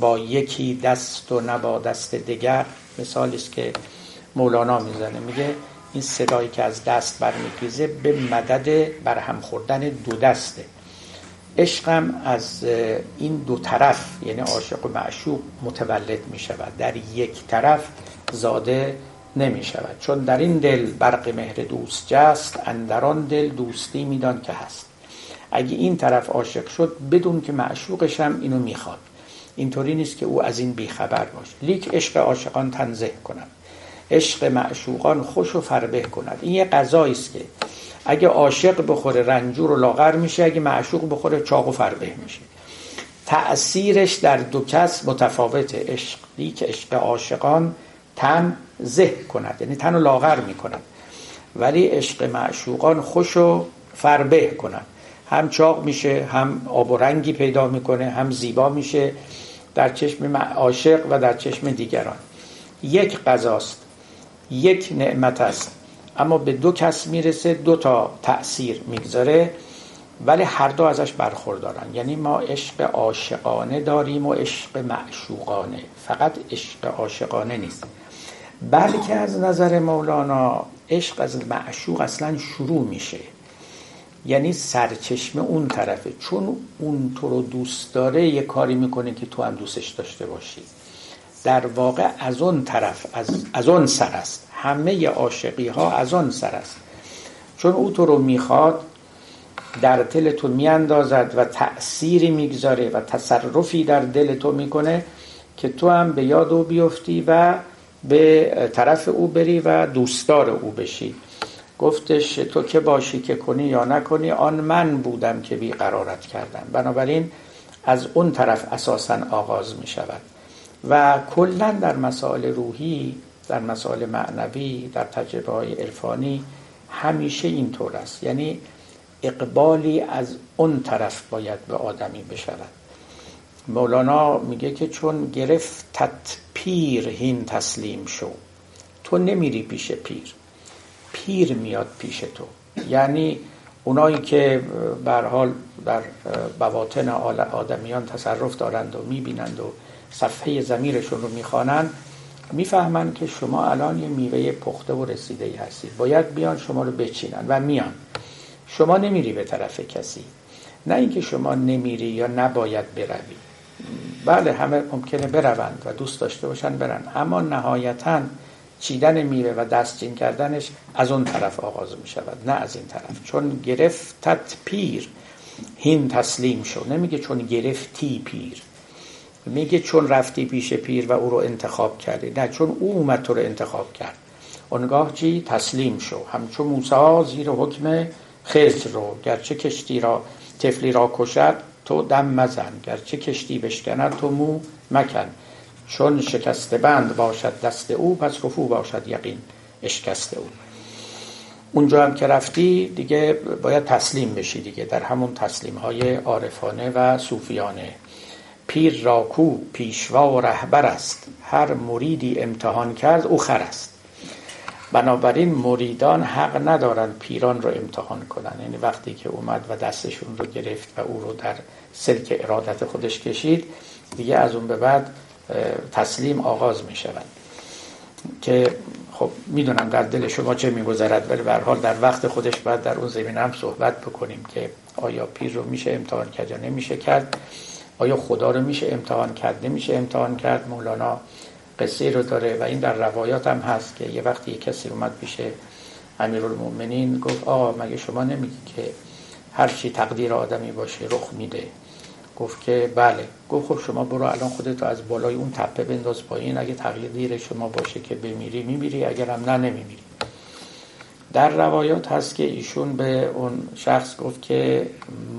با یکی دست و نبا دست دیگر. مثالی است که مولانا می‌زنه. میگه این صدایی که از دست برمیگیزه به مدد برهم خوردن دو دسته. عشقم از این دو طرف یعنی عاشق و معشوق متولد می شود در یک طرف زاده نمی شود چون در این دل برق مهر دوست جست اندران دل دوستی میدان که هست. اگه این طرف عاشق شد بدون که معشوقش هم اینو می‌خواد. اینطوری نیست که او از این بیخبر باش لیک عشق عاشقان تنزه کنم. عشق معشوقان خوش و فربه کند. این یه قضایی است که اگه عاشق بخوره رنجور و لاغر میشه اگه معشوق بخوره چاق و فربه میشه. تأثیرش در دو کس متفاوته عشقی که عشق عاشقان تن زه کند یعنی تن لاغر می‌کند. ولی عشق معشوقان خوش و فربه کند. هم چاق میشه هم آب و رنگی پیدا می‌کنه هم زیبا میشه در چشم عاشق و در چشم دیگران. یک قضاست. یک نعمت است. اما به دو کس می‌رسه دو تا تأثیر می‌گذاره ولی هر دو ازش برخوردارن. یعنی ما عشق عاشقانه داریم و عشق معشوقانه. فقط عشق عاشقانه نیست. بلکه از نظر مولانا عشق از معشوق اصلا شروع میشه. یعنی سرچشمه اون طرفه. چون اون تو رو دوست داره یه کاری می‌کنه که تو هم دوستش داشته باشی. در واقع از اون طرف از, از اون سر است. همه عاشقی ها از اون سر است. چون او تو رو می‌خواد در دل تو میاندازد و تأثیری می‌گذاره و تصرفی در دل تو می‌کنه که تو هم به یاد او بیفتی و به طرف او بری و دوستدار او بشی. گفتش تو که باشی که کنی یا نکنی آن من بودم که بیقرارت کردم. بنابراین از اون طرف اساسا آغاز می شود و کلا در مسائل روحی در مسائل معنوی در تجربه های عرفانی همیشه اینطور است. یعنی اقبالی از اون طرف باید به آدمی بشود. مولانا میگه که چون گرفتت پیر هین تسلیم شو تو نمیری پیش پیر. پیر میاد پیش تو. یعنی اونایی که بر حال در بواطن آدمیان تصرف دارند و می‌بینند و صفحه زمیرشون رو می‌خوانند می‌فهمند که شما الان یه میوه پخته و رسیده ای هستید. باید بیان شما رو بچینن و میان. شما نمیری به طرف کسی. نه اینکه شما نمیری یا نباید بروی. بله همه ممکنه بروند و دوست داشته باشن برن. اما نهایتا چیدن میوه و دستچین کردنش از اون طرف آغاز می شود نه از این طرف. چون گرفتت پیر هین تسلیم شو. نمیگه چون گرفتی پیر. میگه چون رفتی پیش پیر و او رو انتخاب کردی. نه چون او اومد تو رو انتخاب کرد. اونگاه چی؟ تسلیم شو. همچون موسا زیر حکم خزر رو. گرچه کشتی را تفلی را کشد تو دم مزن. گرچه کشتی بشکند تو مو مکن. چون شکست بند باشد دست او پس رفو باشد یقین اشکست او. اونجا هم که رفتی دیگه باید تسلیم بشی دیگه. در همون تسلیم های عارفانه و صوفیانه. پیر را کو پیشوا و رهبر است. هر مریدی امتحان کرد او خر است. بنابراین مریدان حق ندارند پیران رو امتحان کنن یعنی وقتی که اومد و دستشون رو گرفت و او رو در سلک ارادت خودش کشید دیگه از اون به بعد تسلیم آغاز می شود که خب می‌دونم در دل شما چه میگذرد ولی به حال در وقت خودش باید در اون زمینه هم صحبت بکنیم که آیا پیر رو میشه امتحان کرد یا نمیشه کرد. آیا خدا رو میشه امتحان کرد؟ نمیشه امتحان کرد؟ مولانا قصه رو داره و این در روایات هم هست که یه وقتی یه کسی اومد پیش امیرالمؤمنین گفت آقا مگه شما نمیگی که هر چی تقدیر آدمی باشه رخ میده؟ گفت که بله. گفت خب شما برو الان خودت از بالای اون تپه بنداز پایین. اگه تقدیر شما باشه که بمیری میمیری. اگر هم نه نمیمیری. در روایات هست که ایشون به اون شخص گفت که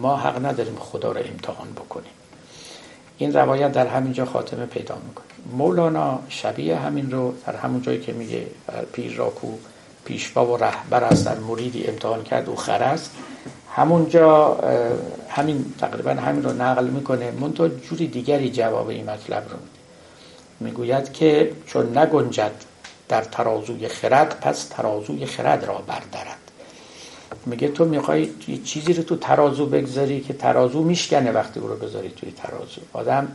ما حق نداریم خدا رو امتحان بکنیم. این روایت در همینجا خاتمه پیدا می‌کنه. مولانا شبیه همین رو در همون جایی که میگه پیر را کو پیشوا و رهبر است در مریدی امتحان کرد او خر است. همونجا همین تقریبا همین رو نقل می‌کنه. منتها جوری دیگری جواب این مطلب رو میده می‌گوید که چون نگنجد در ترازوی خرد پس ترازوی خرد را بردارد میگه تو می‌خوای یه چیزی رو تو ترازو بگذاری که ترازو میشکنه وقتی او رو بذاری توی ترازو. آدم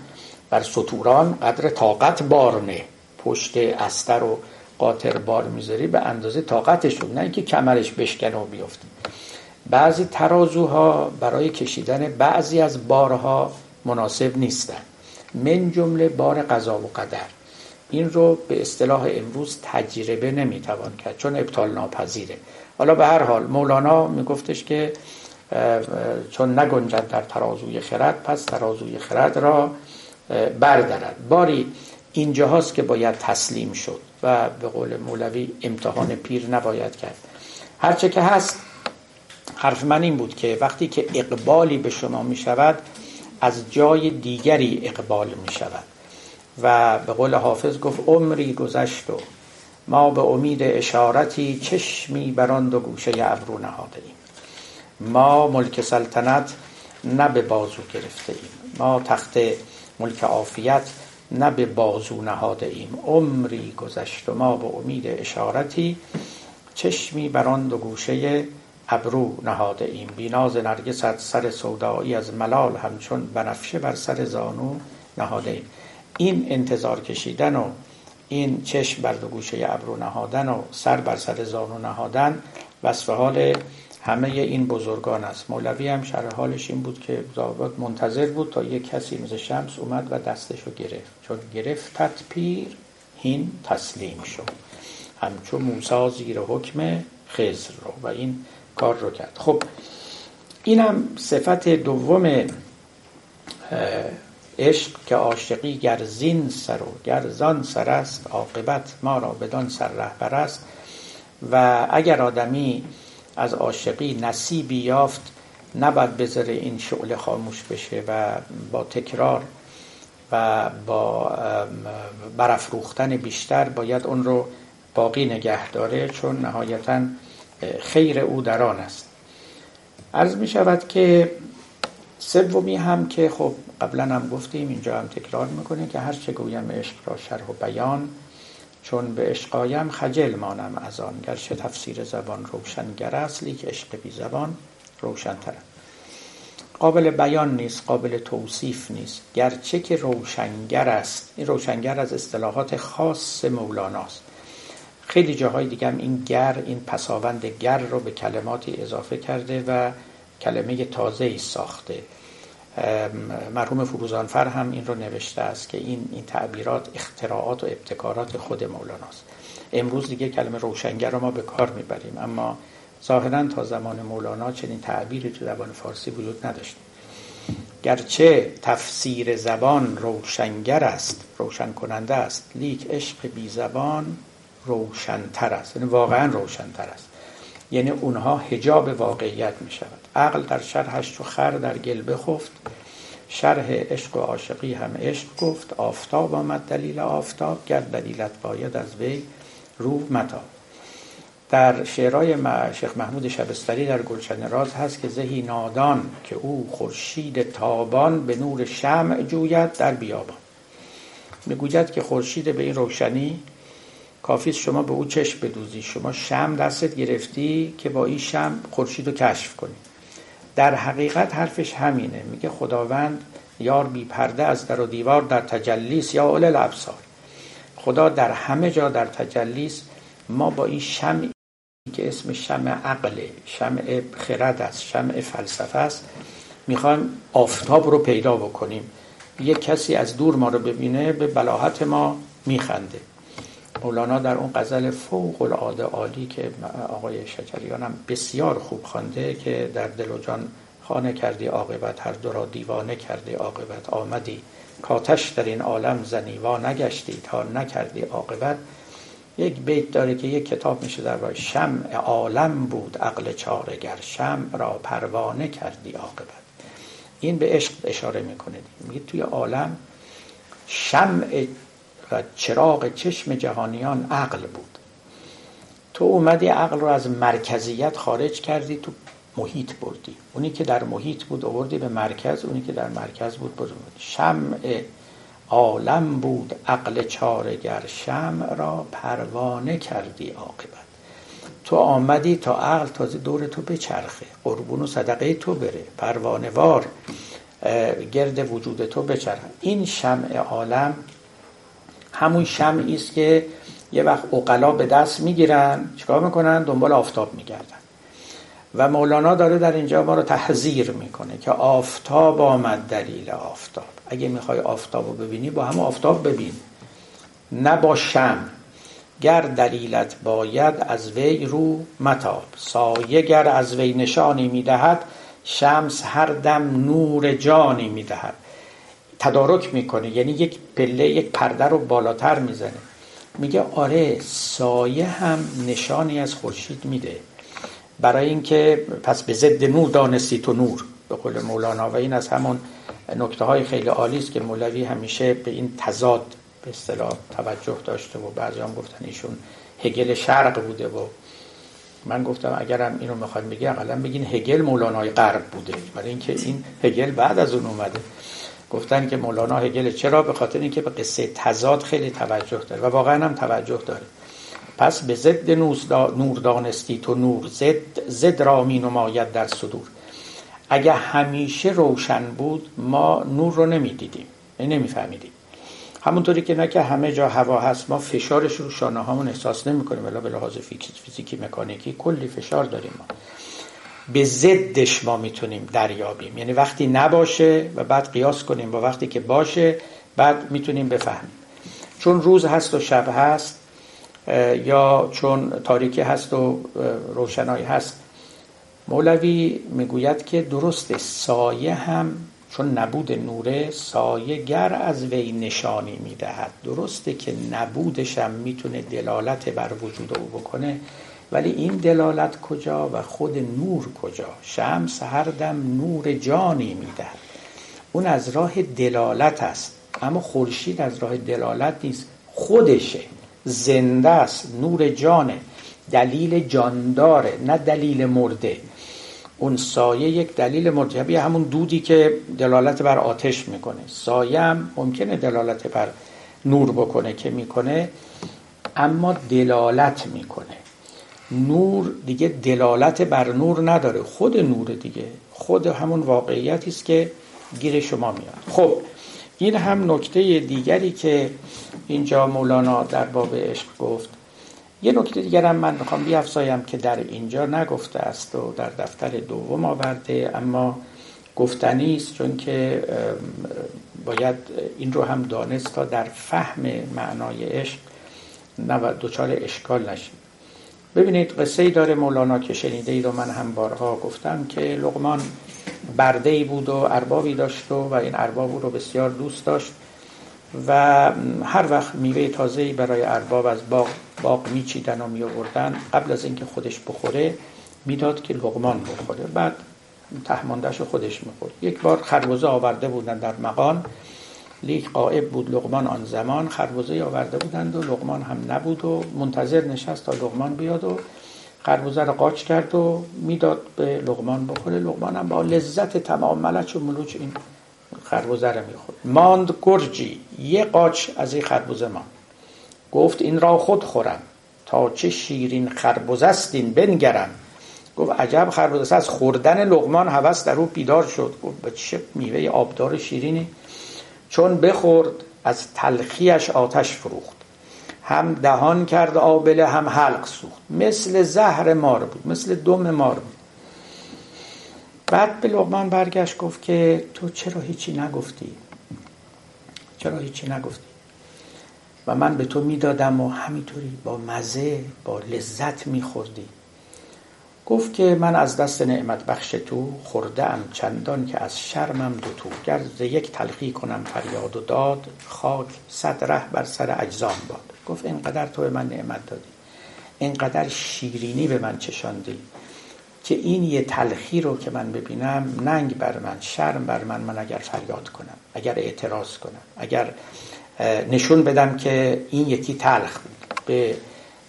بر سطوران قدر طاقت بارنه پشت استر و قاطر بار می‌ذاری به اندازه طاقتشون. نه اینکه کمرش بشکنه و بیفته. بعضی ترازوها برای کشیدن بعضی از بارها مناسب نیستن. من جمله بار قضا و قدر. این رو به اصطلاح امروز تجربه نمی‌توان کرد چون ابطال ناپذیره. حالا به هر حال مولانا میگفتش که چون نگنجد در ترازوی خرد پس ترازوی خرد را بردارد باری اینجا هاست که باید تسلیم شد و به قول مولوی امتحان پیر نباید کرد. هرچه که هست حرف من این بود که وقتی که اقبالی به شما می شود از جای دیگری اقبال می شود و به قول حافظ گفت عمری گذشت و ما به امید اشارتی چشمی بران دو گوشه ابرو نهاده ایم ما ملک سلطنت نه به بازو گرفته ایم ما تخت ملک عافیت نه به بازو نهاده ایم عمری گذشت و ما به امید اشارتی چشمی بران دو گوشه ابرو نهاده ایم بیناز نرگست سر سودایی از ملال همچون بنفشه بر سر زانو نهاده ایم این انتظار کشیدن و این چشم بر دو گوشه ابرو نهادن و سر بر سر زانو نهادن وصف حال همه این بزرگان است. مولوی هم شرح حالش این بود که زابط منتظر بود تا یک کسی مثل شمس اومد و دستشو گرفت. چون گرفتت پیر هین تسلیم شد همچون موسا زیر حکم خزر رو و این کار رو کرد. خب اینم صفت دوم عشق که عاشقی گر زین سر و گر زان سر است عاقبت ما را بدان سر رهبر است. و اگر آدمی از عاشقی نصیبی یافت نباید بذاره این شعله خاموش بشه و با تکرار و با برافروختن بیشتر باید اون رو باقی نگه داره چون نهایتا خیر او در آن است. عرض می شود که سومی هم که خب قبلا هم گفتیم اینجا هم تکرار می‌کنه که هر چه گویم عشق را شرح و بیان چون به عشقایم خجل مانم از آن. گرچه تفسیر زبان روشنگر است لیک عشق بی زبان روشنتر قابل بیان نیست قابل توصیف نیست. گرچه که روشنگر است. این روشنگر از اصطلاحات خاص مولاناست خیلی جاهای دیگه هم این گر این پساوند گر رو به کلماتی اضافه کرده و کلمه تازه ساخته. مرحوم فروزانفر هم این رو نوشته است که این این تعبیرات اختراعات و ابتکارات خود مولاناست. امروز دیگه کلمه روشنگر رو ما به کار می‌بریم اما ظاهرا تا زمان مولانا چنین تعبیری تو زبان فارسی وجود نداشت. گرچه تفسیر زبان روشنگر است روشن کننده است لیک عشق بی زبان روشنتر است. یعنی واقعا روشنتر است. یعنی اونها هجاب واقعیت می عقل در شرحش چو خر در گل بخفت. شرح عشق و عاشقی هم عشق گفت. آفتاب آمد دلیل آفتاب گر دلیلت باید از وی رو متا در شعرهای شیخ محمود شبستری در گلشن راز هست که زهی نادان که او خورشید تابان به نور شمع جوید در بیابان. می‌گوید که خورشید به این روشنی کافی شما به او چشم بدوزی. شما شم دستت گرفتی که با این شم خورشید رو کشف کنی. در حقیقت حرفش همینه. میگه خداوند یار بی پرده از در و دیوار در تجلیس یا اول الابصار. خدا در همه جا در تجلیس ما با این شمعی که اسم شمع عقله شمع خرد است شمع فلسفه است می‌خوایم آفتاب رو پیدا بکنیم. یک کسی از دور ما رو ببینه به بلاحت ما میخنده. مولانا در اون غزل فوق العاده عالی که آقای شجریان هم بسیار خوب خوانده که در دل و جان خانه کردی عاقبت هر دو را دیوانه کردی عاقبت. آمدی کاتش در این عالم زنی و نگشتی تا نکردی عاقبت. یک بیت داره که یک کتاب میشه در باید شمع عالم بود عقل چارگر شمع را پروانه کردی عاقبت. این به عشق اشاره می‌کنه. میگه توی عالم شمع و چراغ چشم جهانیان عقل بود. تو اومدی عقل رو از مرکزیت خارج کردی تو محیط بردی. اونی که در محیط بود آوردی به مرکز اونی که در مرکز بود بردی. شمع عالم بود عقل چارگر شمع را پروانه کردی عاقبت. تو آمدی تا عقل تازه دور تو بچرخه. قربون و صدقه تو بره. پروانه وار گرد وجود تو بچرخه. این شمع عالم همون شمعی است که یه وقت اقلا به دست می‌گیرن چیکار می‌کنن؟ دنبال آفتاب میگردن. و مولانا داره در اینجا ما رو تحذیر می‌کنه که آفتاب آمد دلیل آفتاب. اگه می‌خوای آفتاب رو ببینی با هم آفتاب ببین. نه با شم. گر دلیلت باید از وی رو متاب. سایه گر از وی نشانی می‌دهد شمس هر دم نور جانی می‌دهد. تدارک می‌کنه. یعنی یک پله یک پرده رو بالاتر می‌زنه. میگه آره سایه هم نشانی از خورشید میده. برای اینکه پس به ضد نور دانستی تو نور. به قول مولانا. و این از همون نکته های خیلی عالی است که مولوی همیشه به این تضاد به اصطلاح توجه داشته و بعضی هم گفتن ایشون هگل شرق بوده و من گفتم اگرم اینو می‌خوایم بگی اقلا بگین هگل مولانای غرب بوده. برای اینکه این هگل بعد از اون اومده. گفتن که مولانا هگل چرا به خاطر اینکه به قصه تضاد خیلی توجه داره و واقعا هم توجه داره. پس به ضد نور دانستی تو نور زد زد را می نماید در صدور. اگه همیشه روشن بود ما نور رو نمی‌دیدیم یعنی نمیفهمیدیم همونطوری که نه که همه جا هوا هست ما فشارش رو شانه هامون احساس نمی کنیم. ولی به لحاظ فیزیکی مکانیکی کلی فشار داریم ما. به ضدش ما می‌تونیم دریابیم. یعنی وقتی نباشه و بعد قیاس کنیم با وقتی که باشه بعد می‌تونیم بفهمیم. چون روز هست و شب هست یا چون تاریکی هست و روشنایی هست مولوی می‌گوید که درسته سایه هم چون نبود نوره سایه گر از وی نشانی می‌دهد. درسته که نبودش هم می‌تونه دلالت بر وجود او بکنه. ولی این دلالت کجا و خود نور کجا؟ شمس هر دم نور جانی می‌دهد. اون از راه دلالت است. اما خورشید از راه دلالت نیست. خودشه. زنده است. نور جانه. دلیل جانداره نه دلیل مرده. اون سایه یک دلیل مرتبی همون دودی که دلالت بر آتش می‌کنه. سایه هم ممکنه دلالت بر نور بکنه که می‌کنه اما دلالت می‌کنه. نور دیگه دلالت بر نور نداره خود نور دیگه خود همون واقعیتی است که گیر شما میاد. خب این هم نکته دیگری که اینجا مولانا در باب عشق گفت. یه نکته دیگر هم من می‌خوام بیافزایم که در اینجا نگفته است و در دفتر دوم آورده اما گفتنی است چون که باید این رو هم دانست تا در فهم معنای عشق دچار اشکال نشیم. ببینید قصه ای داره مولانا که شنیده ای رو من هم بارها گفتم که لغمان برده ای بود و اربابی داشت و, و این ارباب رو بسیار دوست داشت و هر وقت میوه تازه‌ای برای ارباب از باغ, باغ میچیدن و میآوردن قبل از اینکه خودش بخوره می‌داد که لغمان بخوره. بعد تهماندهش خودش می‌خورد. یک بار خربزه آورده بودن در مقان لیک قائب بود. لغمان آن زمان خربزه آورده بودند و لغمان هم نبود و منتظر نشست تا لغمان بیاد و خربزه رو قاچ کرد و می‌داد به لغمان بخوره. لغمان هم با لذت تمام ملچ و ملوچ این خربزه رو می‌خورد. ماند گرجی یه قاچ از این خربزه ماند. گفت این را خود خورم. تا چه شیرین خربزه است این بنگرم. گفت عجب خربزه از خوردن لغمان هوس در او بیدار شد. گفت به چه میوه آبدار شیرینی. چون بخورد از تلخیش آتش فروخت. هم دهان کرد آبله هم حلق سوخت. مثل زهر مار بود مثل دم مار بود. بعد به لغمان برگشت گفت که تو چرا هیچی نگفتی؟ چرا هیچی نگفتی؟ و من به تو می‌دادم و همینطوری با مزه با لذت میخوردی. گفت که من از دست نعمت بخش تو خورده ام چندان که از شرمم دو تو گرز یک تلخی کنم فریاد و داد. خاک صد ره بر سر اجزام باد. گفت اینقدر تو به من نعمت دادی. اینقدر شیرینی به من چشاندی که این یه تلخی رو که من ببینم ننگ بر من شرم بر من من اگر فریاد کنم اگر اعتراض کنم اگر نشون بدم که این یکی تلخ به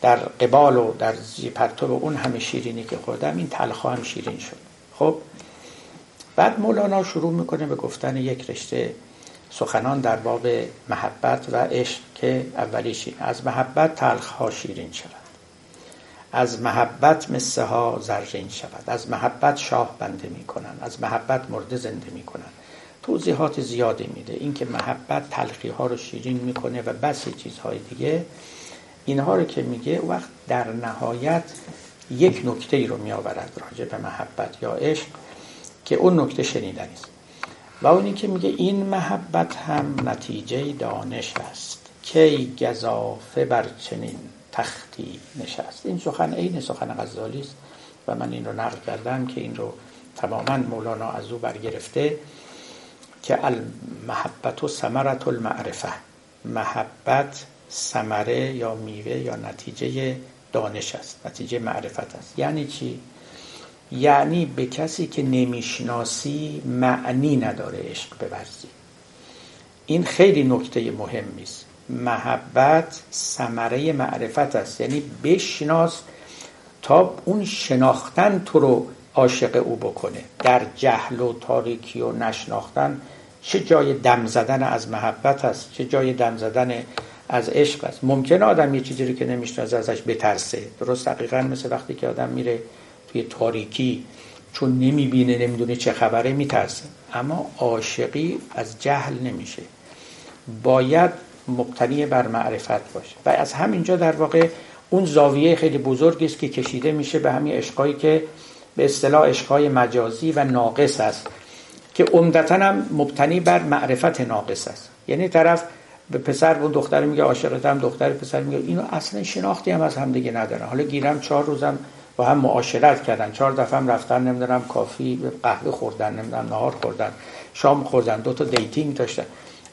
در قبال و در پرتو اون همه شیرینی که خوردم این تلخ هم شیرین شد. خب بعد مولانا شروع می‌کنه به گفتن یک رشته سخنان در باب محبت و عشق که اولیش از محبت تلخ ها شیرین شود. از محبت مسه ها زرین شود. از محبت شاه بنده می‌کنن. از محبت مرده زنده می‌کنن. توضیحات زیادی میده. اینکه محبت تلخی ها رو شیرین می‌کنه و بسی چیزهای دیگه اینها رو که میگه وقت در نهایت یک نکته ای رو میآورد راجع به محبت یا عشق که اون نکته شنیدنی است. و اونی که میگه این محبت هم نتیجه دانش است کی گذافه بر چنین تختی نشست. این سخن عین سخن غزالی است و من این رو نقل کردم که این رو تماما مولانا از او برگرفته که المحبت و ثمرت المعرفه محبت ثمره یا میوه یا نتیجه دانش است نتیجه معرفت است. یعنی چی؟ یعنی به کسی که نمی‌شناسی معنی نداره عشق بورزی. این خیلی نکته مهمی است محبت ثمره معرفت است. یعنی بشناس تا اون شناختن تو رو عاشق او بکنه. در جهل و تاریکی و نشناختن چه جای دم زدن از محبت است چه جای دم زدن از عشق است. ممکن آدم یه چیزی رو که نمی‌شناسه ازش بترسه. درست دقیقا مثل وقتی که آدم میره توی تاریکی چون نمی‌بینه نمی‌دونه چه خبره میترسه. اما عاشقی از جهل نمیشه. باید مبتنی بر معرفت باشه. و از همینجا در واقع اون زاویه خیلی بزرگی است که کشیده میشه به همین عشقایی که به اصطلاح عشقای مجازی و ناقص است که عمدتا هم مبتنی بر معرفت ناقص است. یعنی طرف به پسر و دختر میگه عاشقت هم دختر پسر میگه. اینو اصلا شناختی هم از همدیگه ندارن. حالا گیرم چهار روزم با هم معاشرت کردن. چهار دفعه هم رفتن نمی‌دونم coffee قهوه خوردن نمی‌دونم نهار خوردن شام خوردن دو تا dating داشتن.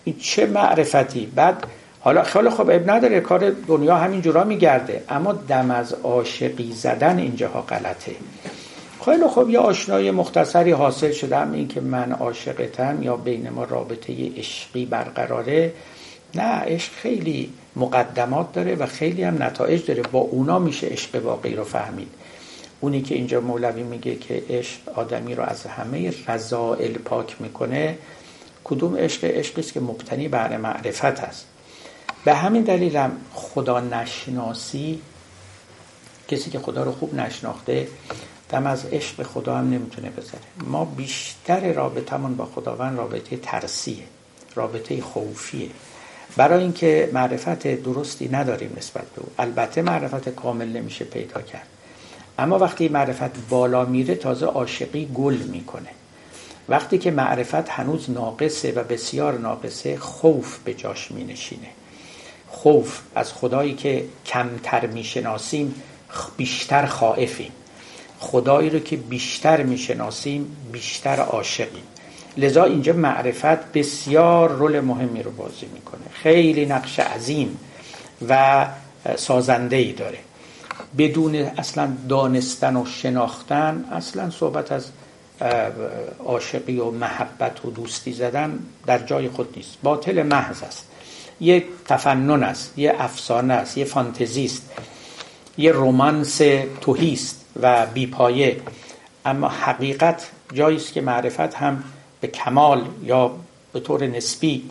این چه معرفتی؟ بعد حالا خیلی خوب عیب نداره کار دنیا همین جورا میگرده. اما دم از عاشقی زدن اینجاها غلطه. خیلی خوب یه آشنایی مختصری حاصل شدم این که من عاشقتم یا بین ما رابطه عشقی برقراره. نه عشق خیلی مقدمات داره و خیلی هم نتایج داره. با اونا میشه عشق واقعی رو فهمید. اونی که اینجا مولوی میگه که عشق آدمی رو از همه رضائل پاک می‌کنه کدوم عشق؟ عشقی است که مبتنی بر معرفت است. به همین دلیل هم خدا نشناسی کسی که خدا رو خوب نشناخته دم از عشق خدا هم نمی‌تونه بذاره. ما بیشتر رابطمون با خداوند رابطه ترسیه رابطه خوفیه. برای اینکه معرفت درستی نداریم نسبت به او. البته معرفت کامل نمیشه پیدا کرد. اما وقتی معرفت بالا میره تازه عاشقی گل می‌کنه. وقتی که معرفت هنوز ناقصه و بسیار ناقصه خوف به جاش می نشینه خوف از خدایی که کمتر می‌شناسیم بیشتر خائفیم. خدایی رو که بیشتر می‌شناسیم بیشتر عاشقیم. لذا اینجا معرفت بسیار رول مهمی رو بازی می‌کنه. خیلی نقش عظیم و سازنده ای داره. بدون اصلا دانستن و شناختن اصلا صحبت از عاشقی و محبت و دوستی زدن در جای خود نیست. باطل محض است. یه تفنن است یه افسانه است یه فانتزی است یه رومانس توهیست و بیپایه. اما حقیقت جایی است که معرفت هم به کمال یا به طور نسبی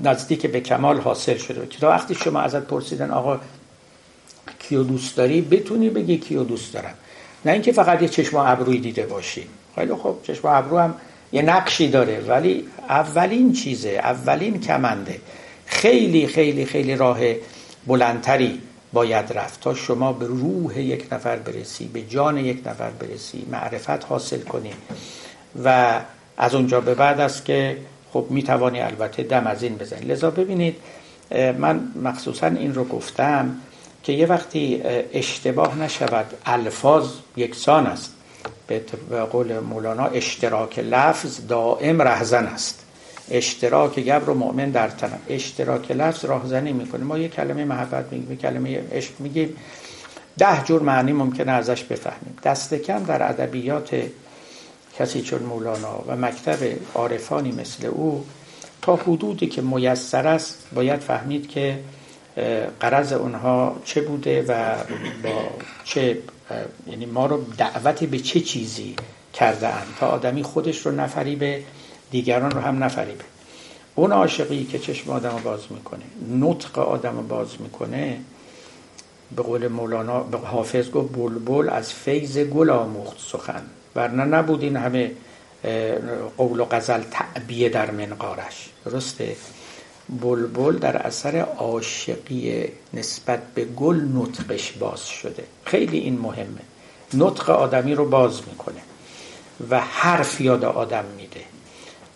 نزدیک به کمال حاصل شده. که تا وقتی شما ازت پرسیدن آقا کیو دوست داری؟ بتونی بگی کیو دوست دارم. نه اینکه فقط یه چشم ابروی دیده باشی. خیلی خب چشم ابرو هم یه نقشی داره ولی اولین چیزه اولین کمنده. خیلی خیلی خیلی راه بلندتری باید رفت تا شما به روح یک نفر برسی به جان یک نفر برسی معرفت حاصل کنی و از اونجا به بعد است که خب می‌توانی البته دم از این بزنی. لذا ببینید من مخصوصا این رو گفتم که یه وقتی اشتباه نشود الفاظ یکسان است. به قول مولانا اشتراک لفظ دائم رهزن است. اشتراک گبر و مؤمن در تنم اشتراک لفظ راهزنی می‌کنه. ما یه کلمه محبت میگیم یه کلمه عشق میگیم. ده جور معنی ممکنه ازش بفهمیم. دست کم در ادبیات کسی چون مولانا و مکتب عارفانی مثل او تا حدودی که میسر است باید فهمید که قرض اونها چه بوده و با چه یعنی ما رو دعوت به چه چیزی کرده اند تا آدمی خودش رو نفریبه دیگران رو هم نفریبه. اون عاشقی که چشم آدم رو باز می‌کنه نطق آدم رو باز می‌کنه به قول مولانا به حافظ گفت بلبل از فیض گل آموخت سخن. ورنه نبود این همه قول و غزل تعبیه در منقارش. درسته؟ بلبل در اثر عاشقی نسبت به گل نطقش باز شده. خیلی این مهمه. نطق آدمی رو باز می‌کنه و حرف یاد آدم میده.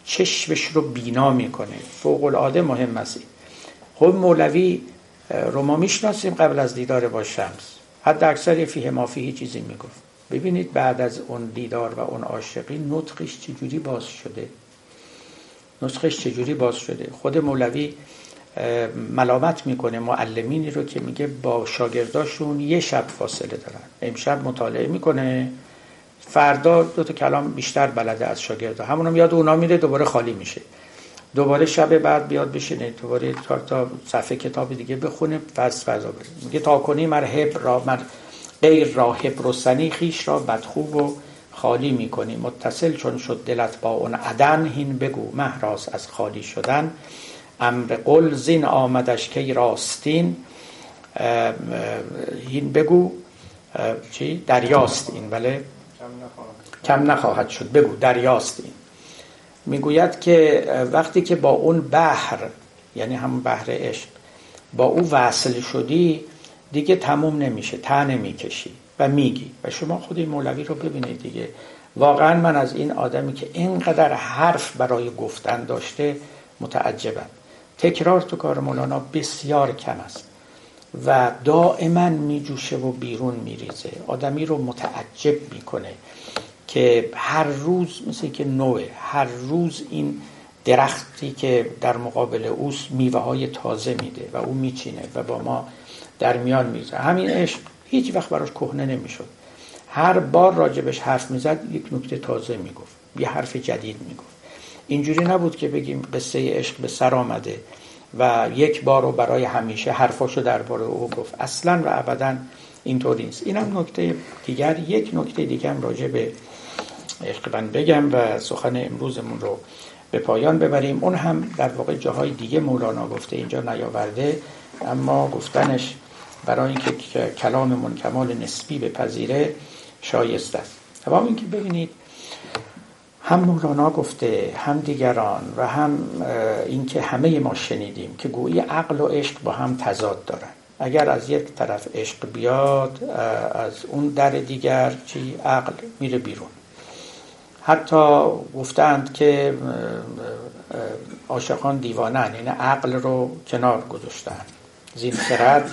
چشمش رو بینا می‌کنه. فوق العاده مهم است خب مولوی رو ما می‌شناسیم قبل از دیدار با شمس. حد اکثر فیه مافی چیزی می‌گفت. ببینید بعد از اون دیدار و اون عاشقی نطقش چجوری باز شده. نطقش چجوری باز شده؟ خود مولوی ملامت می‌کنه معلمینی رو که میگه با شاگرداشون یه شب فاصله دارن. امشب مطالعه می‌کنه. فردا دو تا کلام بیشتر بلده از شاگردا. همونم یاد اونا میره دوباره خالی میشه. دوباره شب بعد بیاد بشینه دوباره تا, تا صفحه کتاب دیگه بخونه فاز فضا بره. میگه تا کنی مرهب را مر غیر راهب رسنی خیش را بدخوب و خالی می‌کنی متصل چون شد دلت با اون عدن هین بگو مهراس از خالی شدن. امر قل زین آمدش که راستین. هین بگو. چی؟ دریاست این ولی کم نخواهد شد. بگو دریاست این می‌گوید که وقتی که با اون بحر یعنی همون بحر عشق با او وصل شدی دیگه تموم نمیشه تا نمی‌کشی و میگی. و شما خود این مولوی رو ببینید دیگه. واقعا من از این آدمی که اینقدر حرف برای گفتن داشته متعجبم. تکرار تو کار مولانا بسیار کم است. و دائما میجوشه و بیرون میریزه. آدمی رو متعجب می‌کنه که هر روز مثل که نوه هر روز این درختی که در مقابل اوست میوه های تازه میده و او میچینه و با ما در میان میزه همین عشق هیچ وقت براش کهنه نمی‌شد. هر بار راجبش حرف می‌زد یک نکته تازه می‌گفت. یه حرف جدید می‌گفت. اینجوری نبود که بگیم قصه عشق به سر آمده و یک بار رو برای همیشه حرفاشو درباره او گفت. اصلا و ابدا اینطوری نیست. اینم نکته دیگر. یک نکته دیگه هم راجع به عشق بگم و سخن امروزمون رو به پایان ببریم. اون هم در واقع جاهای دیگه مولانا گفته اینجا نیاورده اما گفتنش برای اینکه کلاممون کمال نسبی به پذیره شایست است. اما اینکه ببینید هم مولانا گفته هم دیگران و هم اینکه همه ما شنیدیم که گویی عقل و عشق با هم تضاد دارن. اگر از یک طرف عشق بیاد از اون در دیگر چی؟ عقل میره بیرون. حتی گفتند که عاشقان دیوانن این عقل رو کنار گذاشتن زین خرد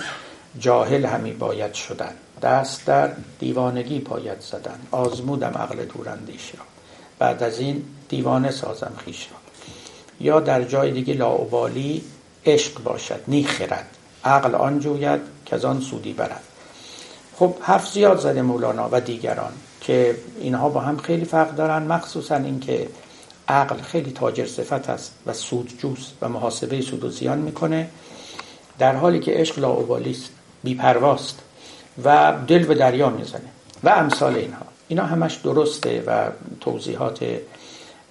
جاهل همی باید شدن. دست در دیوانگی پاید زدن. آزمودم عقل دوراندیش را. بعد از این دیوانه سازم خیش را. یا در جای دیگه لاعبالی عشق باشد نی خرد. عقل آن جوید که از آن سودی برد. خب حرف زیاد زده مولانا و دیگران که اینها با هم خیلی فرق دارن مخصوصا اینکه عقل خیلی تاجر صفت است و سود جوست و محاسبه سود و زیان می‌کنه. در حالی که عشق لاعبالی است بیپرواست و دل به دریا می‌زنه و امثال اینها. اینا همش درسته و توضیحات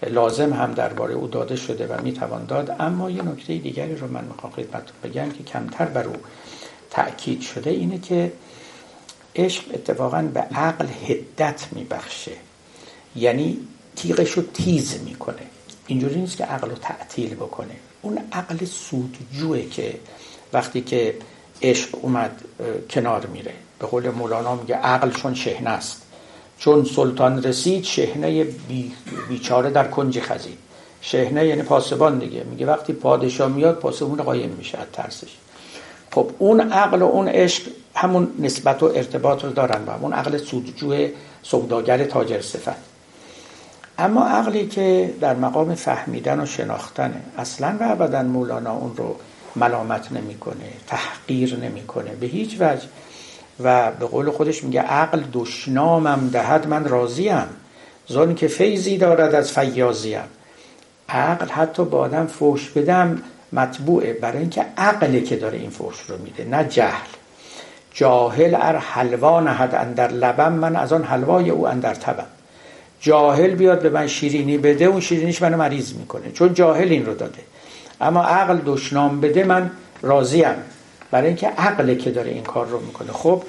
لازم هم درباره او داده شده و می‌توان داد. اما یه نکته دیگری رو من می‌خوام خدمتتون بگم که کمتر بر او تأکید شده اینه که عشق اتفاقا به عقل هدت میبخشه. یعنی تیغش رو تیز می‌کنه. اینجوری نیست که عقل رو تعطیل بکنه. اون عقل سودجوه که وقتی که عشق اومد کنار میره. به قول مولانا میگه عقل چون شهنه است. چون سلطان رسید شهنه بیچاره در کنج خزید. شهنه یعنی پاسبان دیگه. میگه وقتی پادشاه میاد پاسبون قایم میشه از ترسش. خب اون عقل و اون عشق همون نسبت و ارتباط رو دارن با اون عقل سودجو سوداگر تاجر صفت. اما عقلی که در مقام فهمیدن و شناختنه اصلا و ابدا مولانا اون رو ملامت نمی‌کنه تحقیر نمی‌کنه به هیچ وجه. و به قول خودش میگه عقل دشنامم دهد من راضیم. زن که فیضی دارد از فیاضیم. عقل حتی با آدم فوش بدم مطبوعه. برای اینکه عقله که داره این فحش رو میده نه جهل. جاهل ار حلوا نهد اندر لبم من از آن حلوای او اندر تبم. جاهل بیاد به من شیرینی بده اون شیرینیش منو مریض می‌کنه. چون جاهل این رو داده. اما عقل دشنام بده من راضیم. برای اینکه عقله که داره این کار رو می‌کنه. خب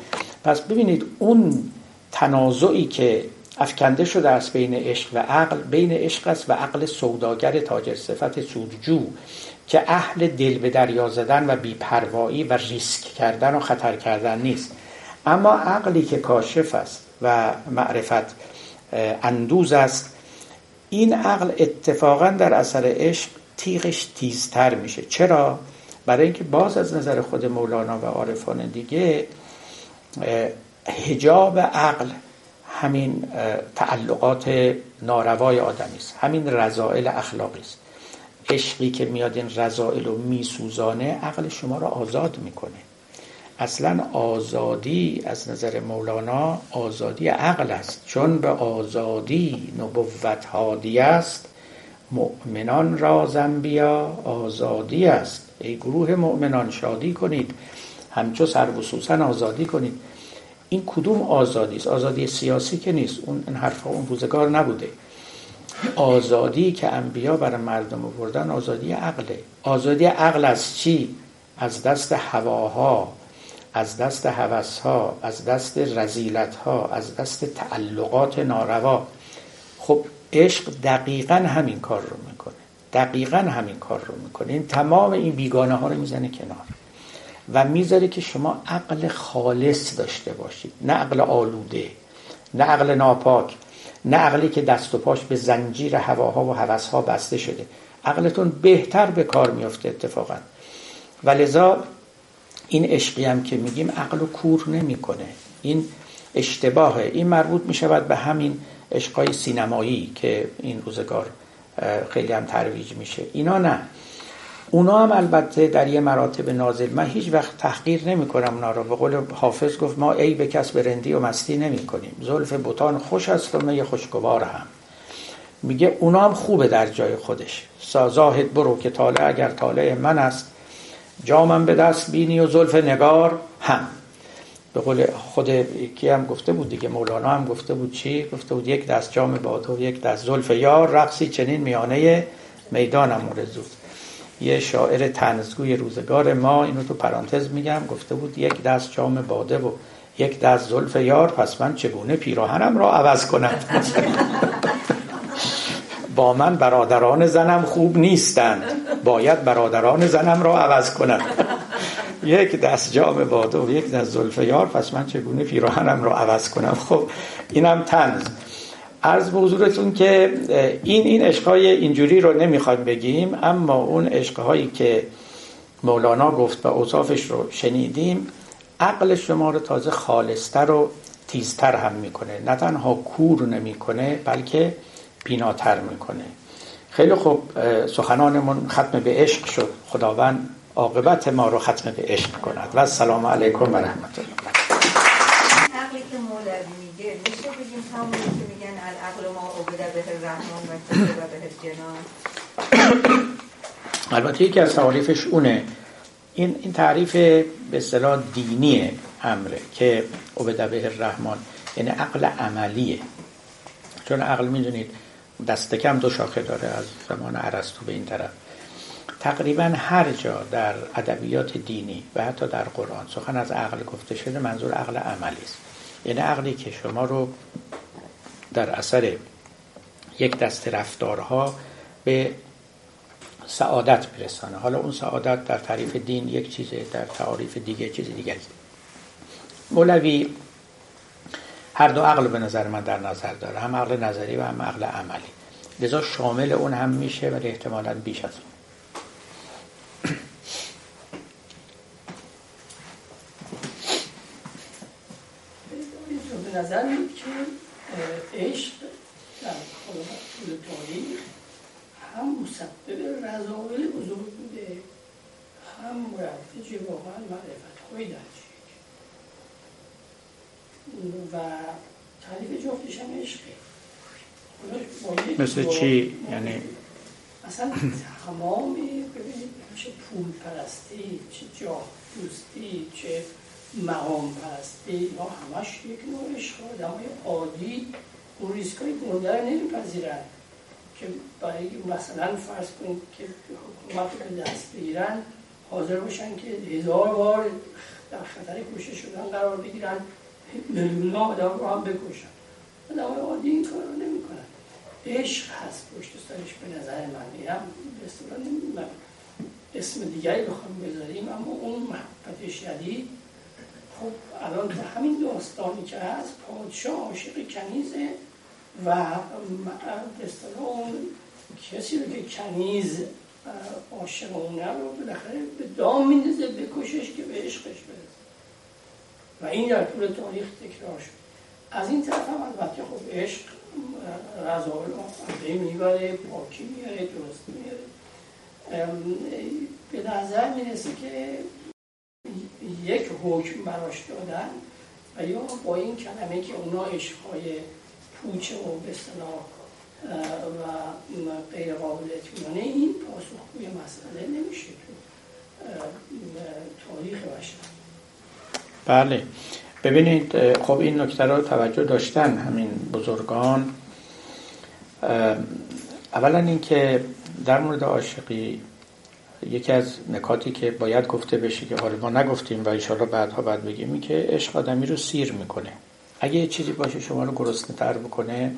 پس ببینید اون تنازعی که افکنده شده است بین عشق و عقل بین عشق است و عقل سوداگر تاجر صفت سودجو که اهل دل به دریا زدن و بیپروایی و ریسک کردن و خطر کردن نیست. اما عقلی که کاشف است و معرفت اندوز است این عقل اتفاقا در اثر عشق تیغش تیزتر میشه. چرا؟ برای اینکه باز از نظر خود مولانا و عارفان دیگه هجاب عقل همین تعلقات ناروای آدمی است. همین رضائل اخلاقی است. عشقی که میاد این رضائل رو میسوزانه عقل شما رو آزاد می‌کنه. اصلا آزادی از نظر مولانا آزادی عقل است. چون به آزادی نبوت هادی است مؤمنان را زنبیا آزادی است. ای گروه مؤمنان شادی کنید. همچو سر و آزادی کنید. این کدوم آزادی است؟ آزادی سیاسی که نیست. اون این حرفا اون روزگار نبوده. آزادی که انبیا برای مردم آوردن آزادی عقله آزادی عقل از چی؟ از دست هواها از دست هوسها از دست رزیلتها از دست تعلقات ناروا. خب عشق دقیقا همین کار رو می‌کنه. دقیقا همین کار رو می‌کنه. این تمام این بیگانه ها رو می‌زنه کنار. و می‌ذاره که شما عقل خالص داشته باشید. نه عقل آلوده نه عقل ناپاک نه عقلی که دست و پاش به زنجیر هواها و هوسها بسته شده. عقلتون بهتر به کار میفته اتفاقا. و لذا این عشقی هم که میگیم عقل و کور نمی‌کنه. این اشتباهه. این مربوط می‌شود به همین عشقای سینمایی که این روزگار خیلی هم ترویج میشه. اینا نه. اونا هم البته در یه مراتب نازل. من هیچ وقت تحقیر نمی کنم اونا رو. به قول حافظ گفت ما ای به کس رندی و مستی نمی کنیم زلف بوتان خوش است و می خوشگوار هم. میگه اونا هم خوبه در جای خودش. سازاهد برو که طالع اگر طالع من است. جامم به دست بینی و زلف نگار هم. به قول خود کی هم گفته بود دیگه مولانا هم گفته بود چی؟ گفته بود یک دست جام باده و یک دست زلف یار رقصی چنین میانه می‌دانم مورزود یه شاعر تنزگوی روزگار ما اینو تو پرانتز میگم گفته بود یک دست جام باده و یک دست زلف یار پس من چگونه پیراهنم را عوض کنم؟ با من برادران زنم خوب نیستند. باید برادران زنم را عوض کنم. یک دست جام باده و یک دست زلف یار. پس من چگونه پیراهنم را عوض کنم؟ خب اینم تنز عرض به حضورتون که این این عشقهای اینجوری رو نمی‌خواد بگیم اما اون عشقهایی که مولانا گفت و اوصافش رو شنیدیم عقل شما رو تازه خالصتر و تیزتر هم می‌کنه. نه تنها کور نمی‌کنه بلکه بیناتر می‌کنه. خیلی خوب سخنانمون ختم به عشق شد. خداوند عاقبت ما رو ختم به عشق کند. و السلام علیکم و رحمت الله. عقلی که مولوی میگه میشه بگیم که میگن العقل ما به رحمان و به جنان البته یکی از تعریفش اونه. این این تعریف به اصطلاح دینی امره که عبده به رحمان یعنی عقل عملیه. چون عقل می‌دونید دست کم دو شاخه داره از زمان عرستو به این طرف. تقریبا هر جا در ادبیات دینی و حتی در قرآن سخن از عقل گفته شده منظور عقل عملی است. یعنی عقلی که شما رو در اثر یک دست رفتارها به سعادت برسانه. حالا اون سعادت در تعریف دین یک چیزه در تعریف دیگه چیز است مولوی هر دو عقل به نظر من در نظر داره هم عقل نظری و هم عقل عملی. لذا شامل اون هم میشه ولی احتمالا بیش از اون. نظر که عشق در طول تاریخ هم مسبب رضایل بزرگ بوده هم مرتج واقعا معرفت های در و تعریف جفتش هم عشقه. مثل چی؟ یعنی اصلا تمام ببینید چه پول پرستی چه جاه دوستی چه مقام پرستی یا همش یک نوع آدم های عادی اون ریسک های گنده رو نمیپذیرن که برای مثلا فرض کنید که حکومت رو دست بگیرن حاضر باشن که هزار بار در خطر کشته شدن قرار بگیرن میلیون آدم رو هم بکشن. آدم های عادی این کار رو نمی کنن عشق هست پشت سرش به نظر من. میرم به اسم دیگری بخوام بذاریم اما اون محبت شدید خب الان همین داستانی که هست پادشاه عاشق کنیزه و به اون کسی رو که کنیز عاشق اونه رو بالاخره به دام میندازه بکشش که به عشقش برسه. و این در طول تاریخ تکرار شد. از این طرف هم البته خب عشق رضایل رو می‌بره پاکی میاره درست میاره. به نظر می‌رسه که یک حکم براش دادن و یا با این کلمه که اونا عشقهای پوچه و به و غیر قابل اطمینانه این پاسخگوی مسئله نمیشه تو تاریخ بشر. بله. ببینید خب این نکته رو توجه داشتن همین بزرگان. اولا اینکه در مورد عاشقی یکی از نکاتی که باید گفته بشه که حالا ما نگفتیم و انشاءالله بعدها بعد بگیم این که عشق آدمی رو سیر می‌کنه. اگه یه چیزی باشه شما رو گرسنه تر بکنه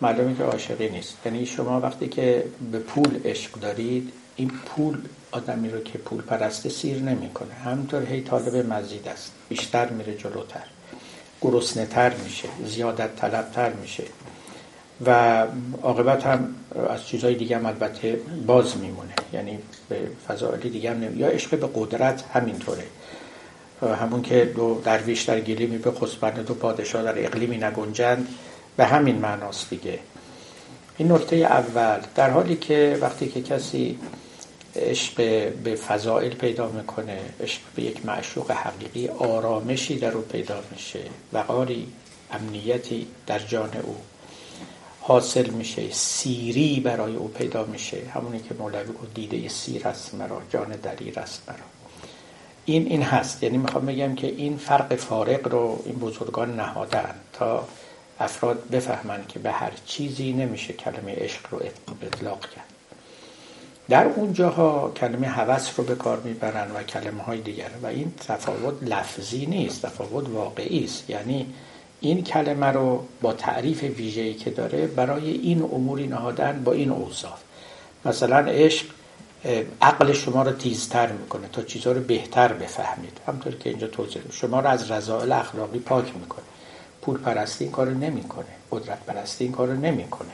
معلومه که عاشقی نیست. یعنی شما وقتی که به پول عشق دارید این پول آدمی رو که پول پرسته سیر نمی‌کنه. همینطور هی طالب مزید است. بیشتر میره جلوتر. گرسنه تر میشه. زیادت طلب تر میشه. و عاقبت هم از چیزهای دیگه هم البته باز میمونه. یعنی به فضائلی دیگه هم نمی... یا عشق به قدرت همینطوره. همون که دو درویش در گلیمی به خسبند دو پادشاه در اقلیمی نگنجند. به همین معناست دیگه. این نکته اول. در حالی که وقتی که کسی عشق به فضائل پیدا می‌کنه عشق به یک معشوق حقیقی آرامشی در او پیدا میشه. وقاری امنیتی در جان او. حاصل میشه سیری برای او پیدا میشه. همونی که مولوی گفت دیده سیر است مرا جان دلیر است مرا. این این هست. یعنی می‌خوام بگم که این فرق فارق رو این بزرگان نهادن تا افراد بفهمن که به هر چیزی نمیشه کلمه عشق رو اطلاق کرد. در اون جاها کلمه هوس رو به کار می‌برن و کلمه های دیگر. و این تفاوت لفظی نیست تفاوت واقعی است. یعنی این کلمه رو با تعریف ویژه‌ای که داره برای این اموری نهادن با این اوصاف مثلا عشق عقل شما رو تیزتر می‌کنه تا چیزها رو بهتر بفهمید. همطور که اینجا توضیح شما رو از رضایل اخلاقی پاک می‌کنه. پول پرستی این کار نمی‌کنه. قدرت پرستی این کار نمی‌کنه.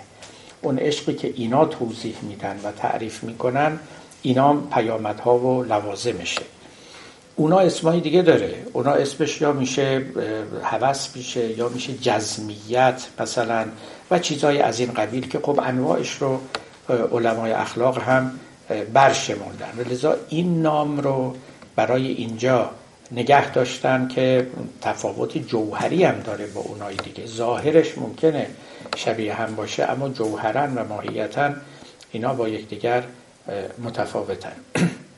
اون عشقی که اینا توضیح میدن و تعریف می‌کنن اینا پیامدها و لوازمشه. اونا اسمای دیگه داره. اونا اسمش یا میشه هوس میشه یا میشه جزمیت مثلا و چیزهای از این قبیل که خب انواعش رو علمای اخلاق هم برشمردن. و لذا این نام رو برای اینجا نگه داشتن که تفاوت جوهری هم داره با اونای دیگه. ظاهرش ممکنه شبیه هم باشه اما جوهرن و ماهیتا اینا با یکدیگر متفاوتن.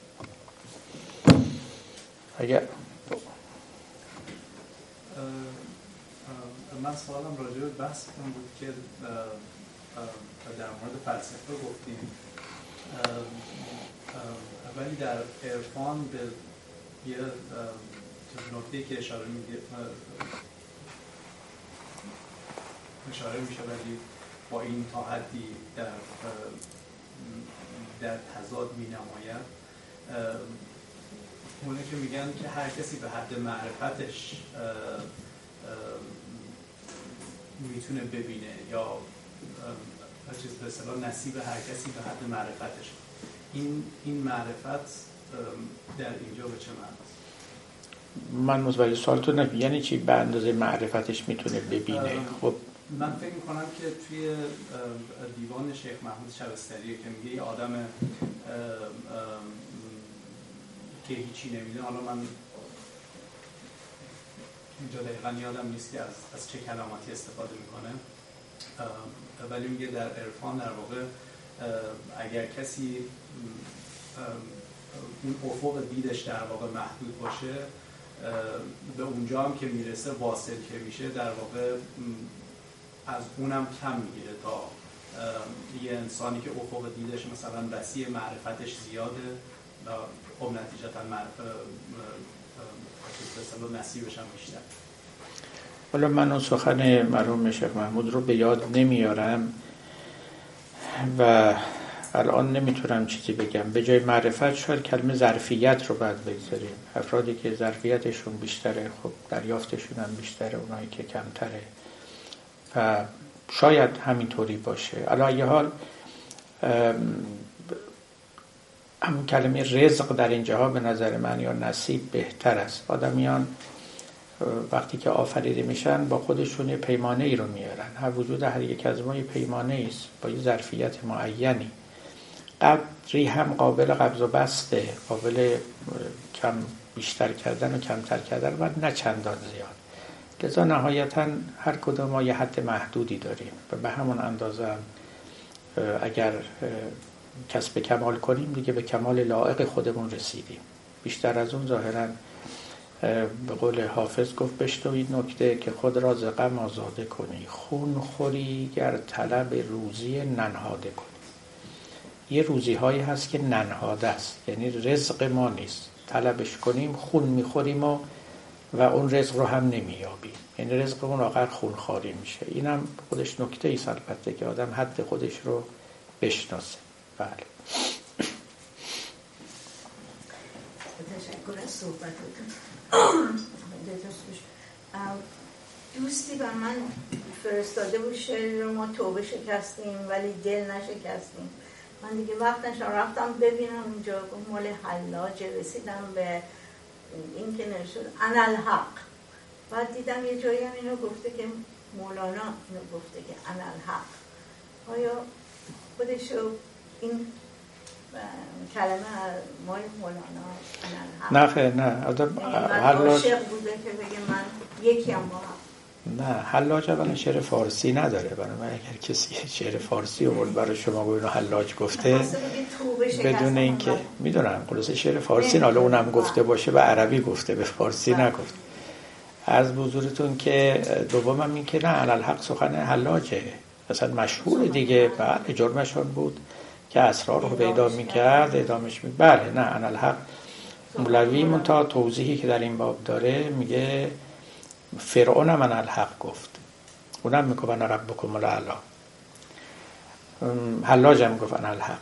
اگر من سوالم راجع به بحث بود که در مورد فلسفه گفتیم. ولی در عرفان به یه نکته که اشاره میگه اشاره میشه ولی با این تا حدی در در تضاد می نماید اونه که میگن که هر کسی به حد معرفتش می‌تونه ببینه یا چیز به اصطلاح نصیب هر کسی به حد معرفتش. این این معرفت در اینجا به چه معناست؟ من متوجه سوالتون نه یعنی چی؟ به اندازه معرفتش می‌تونه ببینه؟ خب. من فکر می‌کنم که توی دیوان شیخ محمود شبستری که میگه یه آدم که هیچی نمیده حالا من اینجا دقیقا یادم نیست که از, از چه کلماتی استفاده می‌کنه. ولی میگه در عرفان در واقع اگر کسی اون افق دیدش در واقع محدود باشه به اونجا هم که می‌رسه واصل که میشه در واقع از اونم کم می‌گیره تا یه انسانی که افق دیدش مثلا وسیع معرفتش زیاده خب نتیجتا نصیبش هم بیشتر. حالا من اون سخن مرحوم شیخ محمود رو به یاد نمیارم و الان نمی‌تونم چیزی بگم. به جای معرفت شاید کلمه ظرفیت رو باید بگذاریم. افرادی که ظرفیتشون بیشتره خب دریافتشون هم بیشتره اونایی که کمتره. و شاید همینطوری باشه. علا حال همون کلمه رزق در اینجاها به نظر من یا نصیب بهتر است. آدمیان وقتی که آفریده میشن با خودشون یه پیمانه ای رو میارن. هر وجود هر یک از ما یه پیمانه است. با یه ظرفیت معینی. قدری هم قابل قبض و بسته. قابل کم بیشتر کردن و کمتر کردن و نه چندان زیاد. لذا نهایتا هر کدوم ما یه حد محدودی داریم. و به همون اندازه هم اگر کسب کمال کنیم دیگه به کمال لائق خودمون رسیدیم. بیشتر از اون ظاهرا به قول حافظ گفت بشنوید نکته که خود را غم آزاده کنی. خون خوری گر طلب روزی ننهاده کنی. یه روزی هایی هست که ننهاده است یعنی رزق ما نیست. طلبش کنیم خون می‌خوریم و و اون رزق رو هم نمیابیم یعنی رزق اون آخر خون خاری میشه. اینم خودش نکته ای البته که آدم حد خودش رو بشناسه. بله. دوستی و من فرستاده بود شعر رو ما توبه شکستیم ولی دل نشکستیم. من دیگه وقت نشم رفتم ببینم اونجا مال حلاجه رسیدم به این که نشد انالحق. بعد دیدم یه جایی هم اینو گفته که مولانا اینو گفته که انالحق. آیا خودشو این کلمه مال مولانا نه خیلی نه. حلاج بوده که بگه من یکی هم با نه حلاج اولا شعر فارسی نداره. برای من اگر کسی شعر فارسی آورد برای شما گوینو حلاج گفته بدون اینکه می‌دونم خلاص شعر فارسی حالا اونم گفته باشه و عربی گفته به فارسی بله. نگفت. از بزرگتون که دومم این که نه الحق سخن حلاجه. اصلا مشهور دیگه. بله جرمشون بود. که اسرار رو پیدا می‌کرد ادامش می بله نه الحق مولوی منتها توضیحی که در این باب داره میگه فرعون من الحق گفت. اونم میگه من ربکم الاعلا. حلاج هم گفت الحق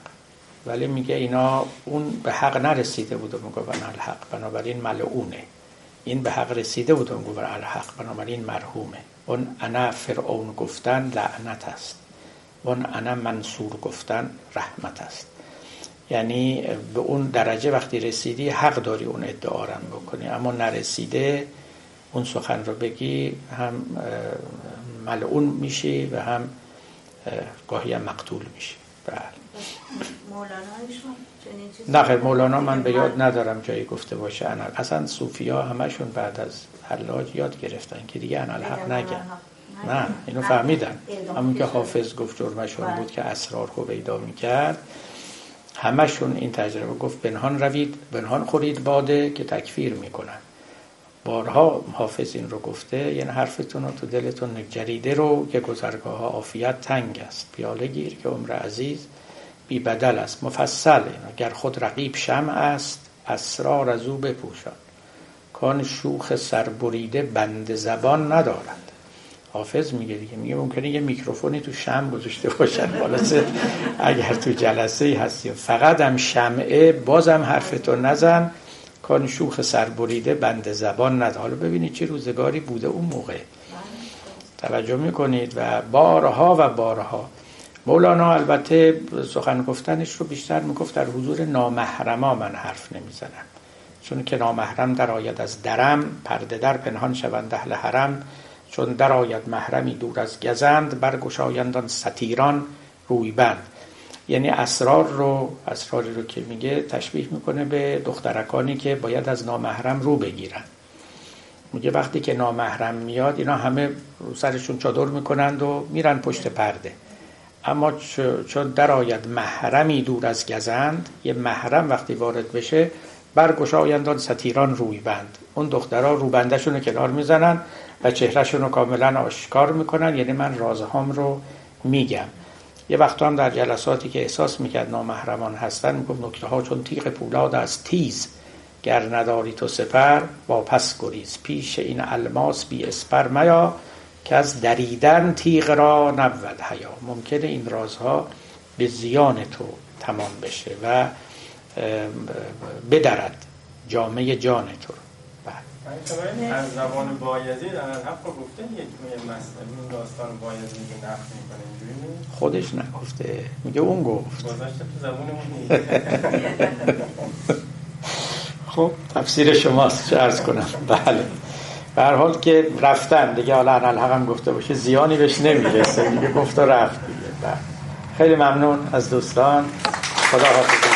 ولی میگه اینا اون به حق نرسیده بود و میگه الحق بنابراین ملعونه. این به حق رسیده بود و میگه الحق بنابراین مرحومه. اون انا فرعون گفتن لعنت است. اون انا منصور گفتن رحمت است. یعنی به اون درجه وقتی رسیدی حق داری اون ادعا بکنی. اما نرسیده اون سخن رو بگی هم ملعون میشی و هم گاهی هم مقتول میشی. بله. نه خیلی مولانا من به یاد ندارم جایی گفته باشه. اصلا صوفیا همشون بعد از حلاج یاد گرفتن که دیگه انا الحق نگن نه اینو فهمیدن همون که حافظ گفت جرمشون بله. بود که اسرار رو پیدا می‌کرد. همشون این تجربه گفت بنهان روید بنهان خورید باده که تکفیر می‌کنن. بارها حافظ این رو گفته یعنی حرفتون رو تو دلتون جریده رو که گذرگاه ها آفیت تنگ است. پیاله گیر که عمر عزیز بی بدل است مفصل اگر خود رقیب شمع است اسرار از او بپوشان. کان شوخ سربریده بند زبان ندارد. حافظ میگه دیگه. میگه ممکنه یه میکروفونی تو شم گذاشته باشن. خلاصه اگر تو جلسه هستی. فقط هم شمعه بازم حرفتو نزن. کان شوخ سربریده بند زبان ند حالا ببینید چه روزگاری بوده اون موقع. توجه می‌کنید و بارها و بارها. مولانا البته سخن گفتنش رو بیشتر می‌گفت در حضور نامحرما من حرف نمی‌زنم. چون که نامحرم در آید از درم پرده در پنهان شوند اهل حرم. چون در آید محرمی دور از گزند برگشایندان ستیران روی بند یعنی اسرار رو اسراری رو که میگه تشبیه می‌کنه به دخترکانی که باید از نامحرم رو بگیرن. میگه وقتی که نامحرم میاد اینا همه رو سرشون چادر می‌کنند و میرن پشت پرده. اما چون درآید محرمی دور از گزند یه محرم وقتی وارد بشه برگشایند آن ستیران روی بند اون دخترها روبندشون رو کنار می‌زنن و چهرهشون رو کاملا آشکار می‌کنن. یعنی من رازهام رو میگم. یه وقت هم در جلساتی که احساس می‌کرد نامحرمان هستن می‌گفت نکته ها چون تیغ پولاد از تیز گر نداری تو سپر با پس گریز. پیش این الماس بی اسپر میا که از دریدن تیغ را نبود حیا. ممکنه این رازها به زیان تو تمام بشه و بدرد جامعه جان تو بله. از زبان بایزی در حق گفته یک این داستان بایزی که نقل می‌کنه خودش نگفته. میگه اون گفت. گذاشته تو زبون خب تفسیر شماست. چه ارز کنم. بله. به حال که رفتن. دیگه حالا الحق هم گفته باشه. زیانی بهش نمی‌رسه. دیگه گفت و رفت دیگه. بله. خیلی ممنون از دوستان. خدا حافظ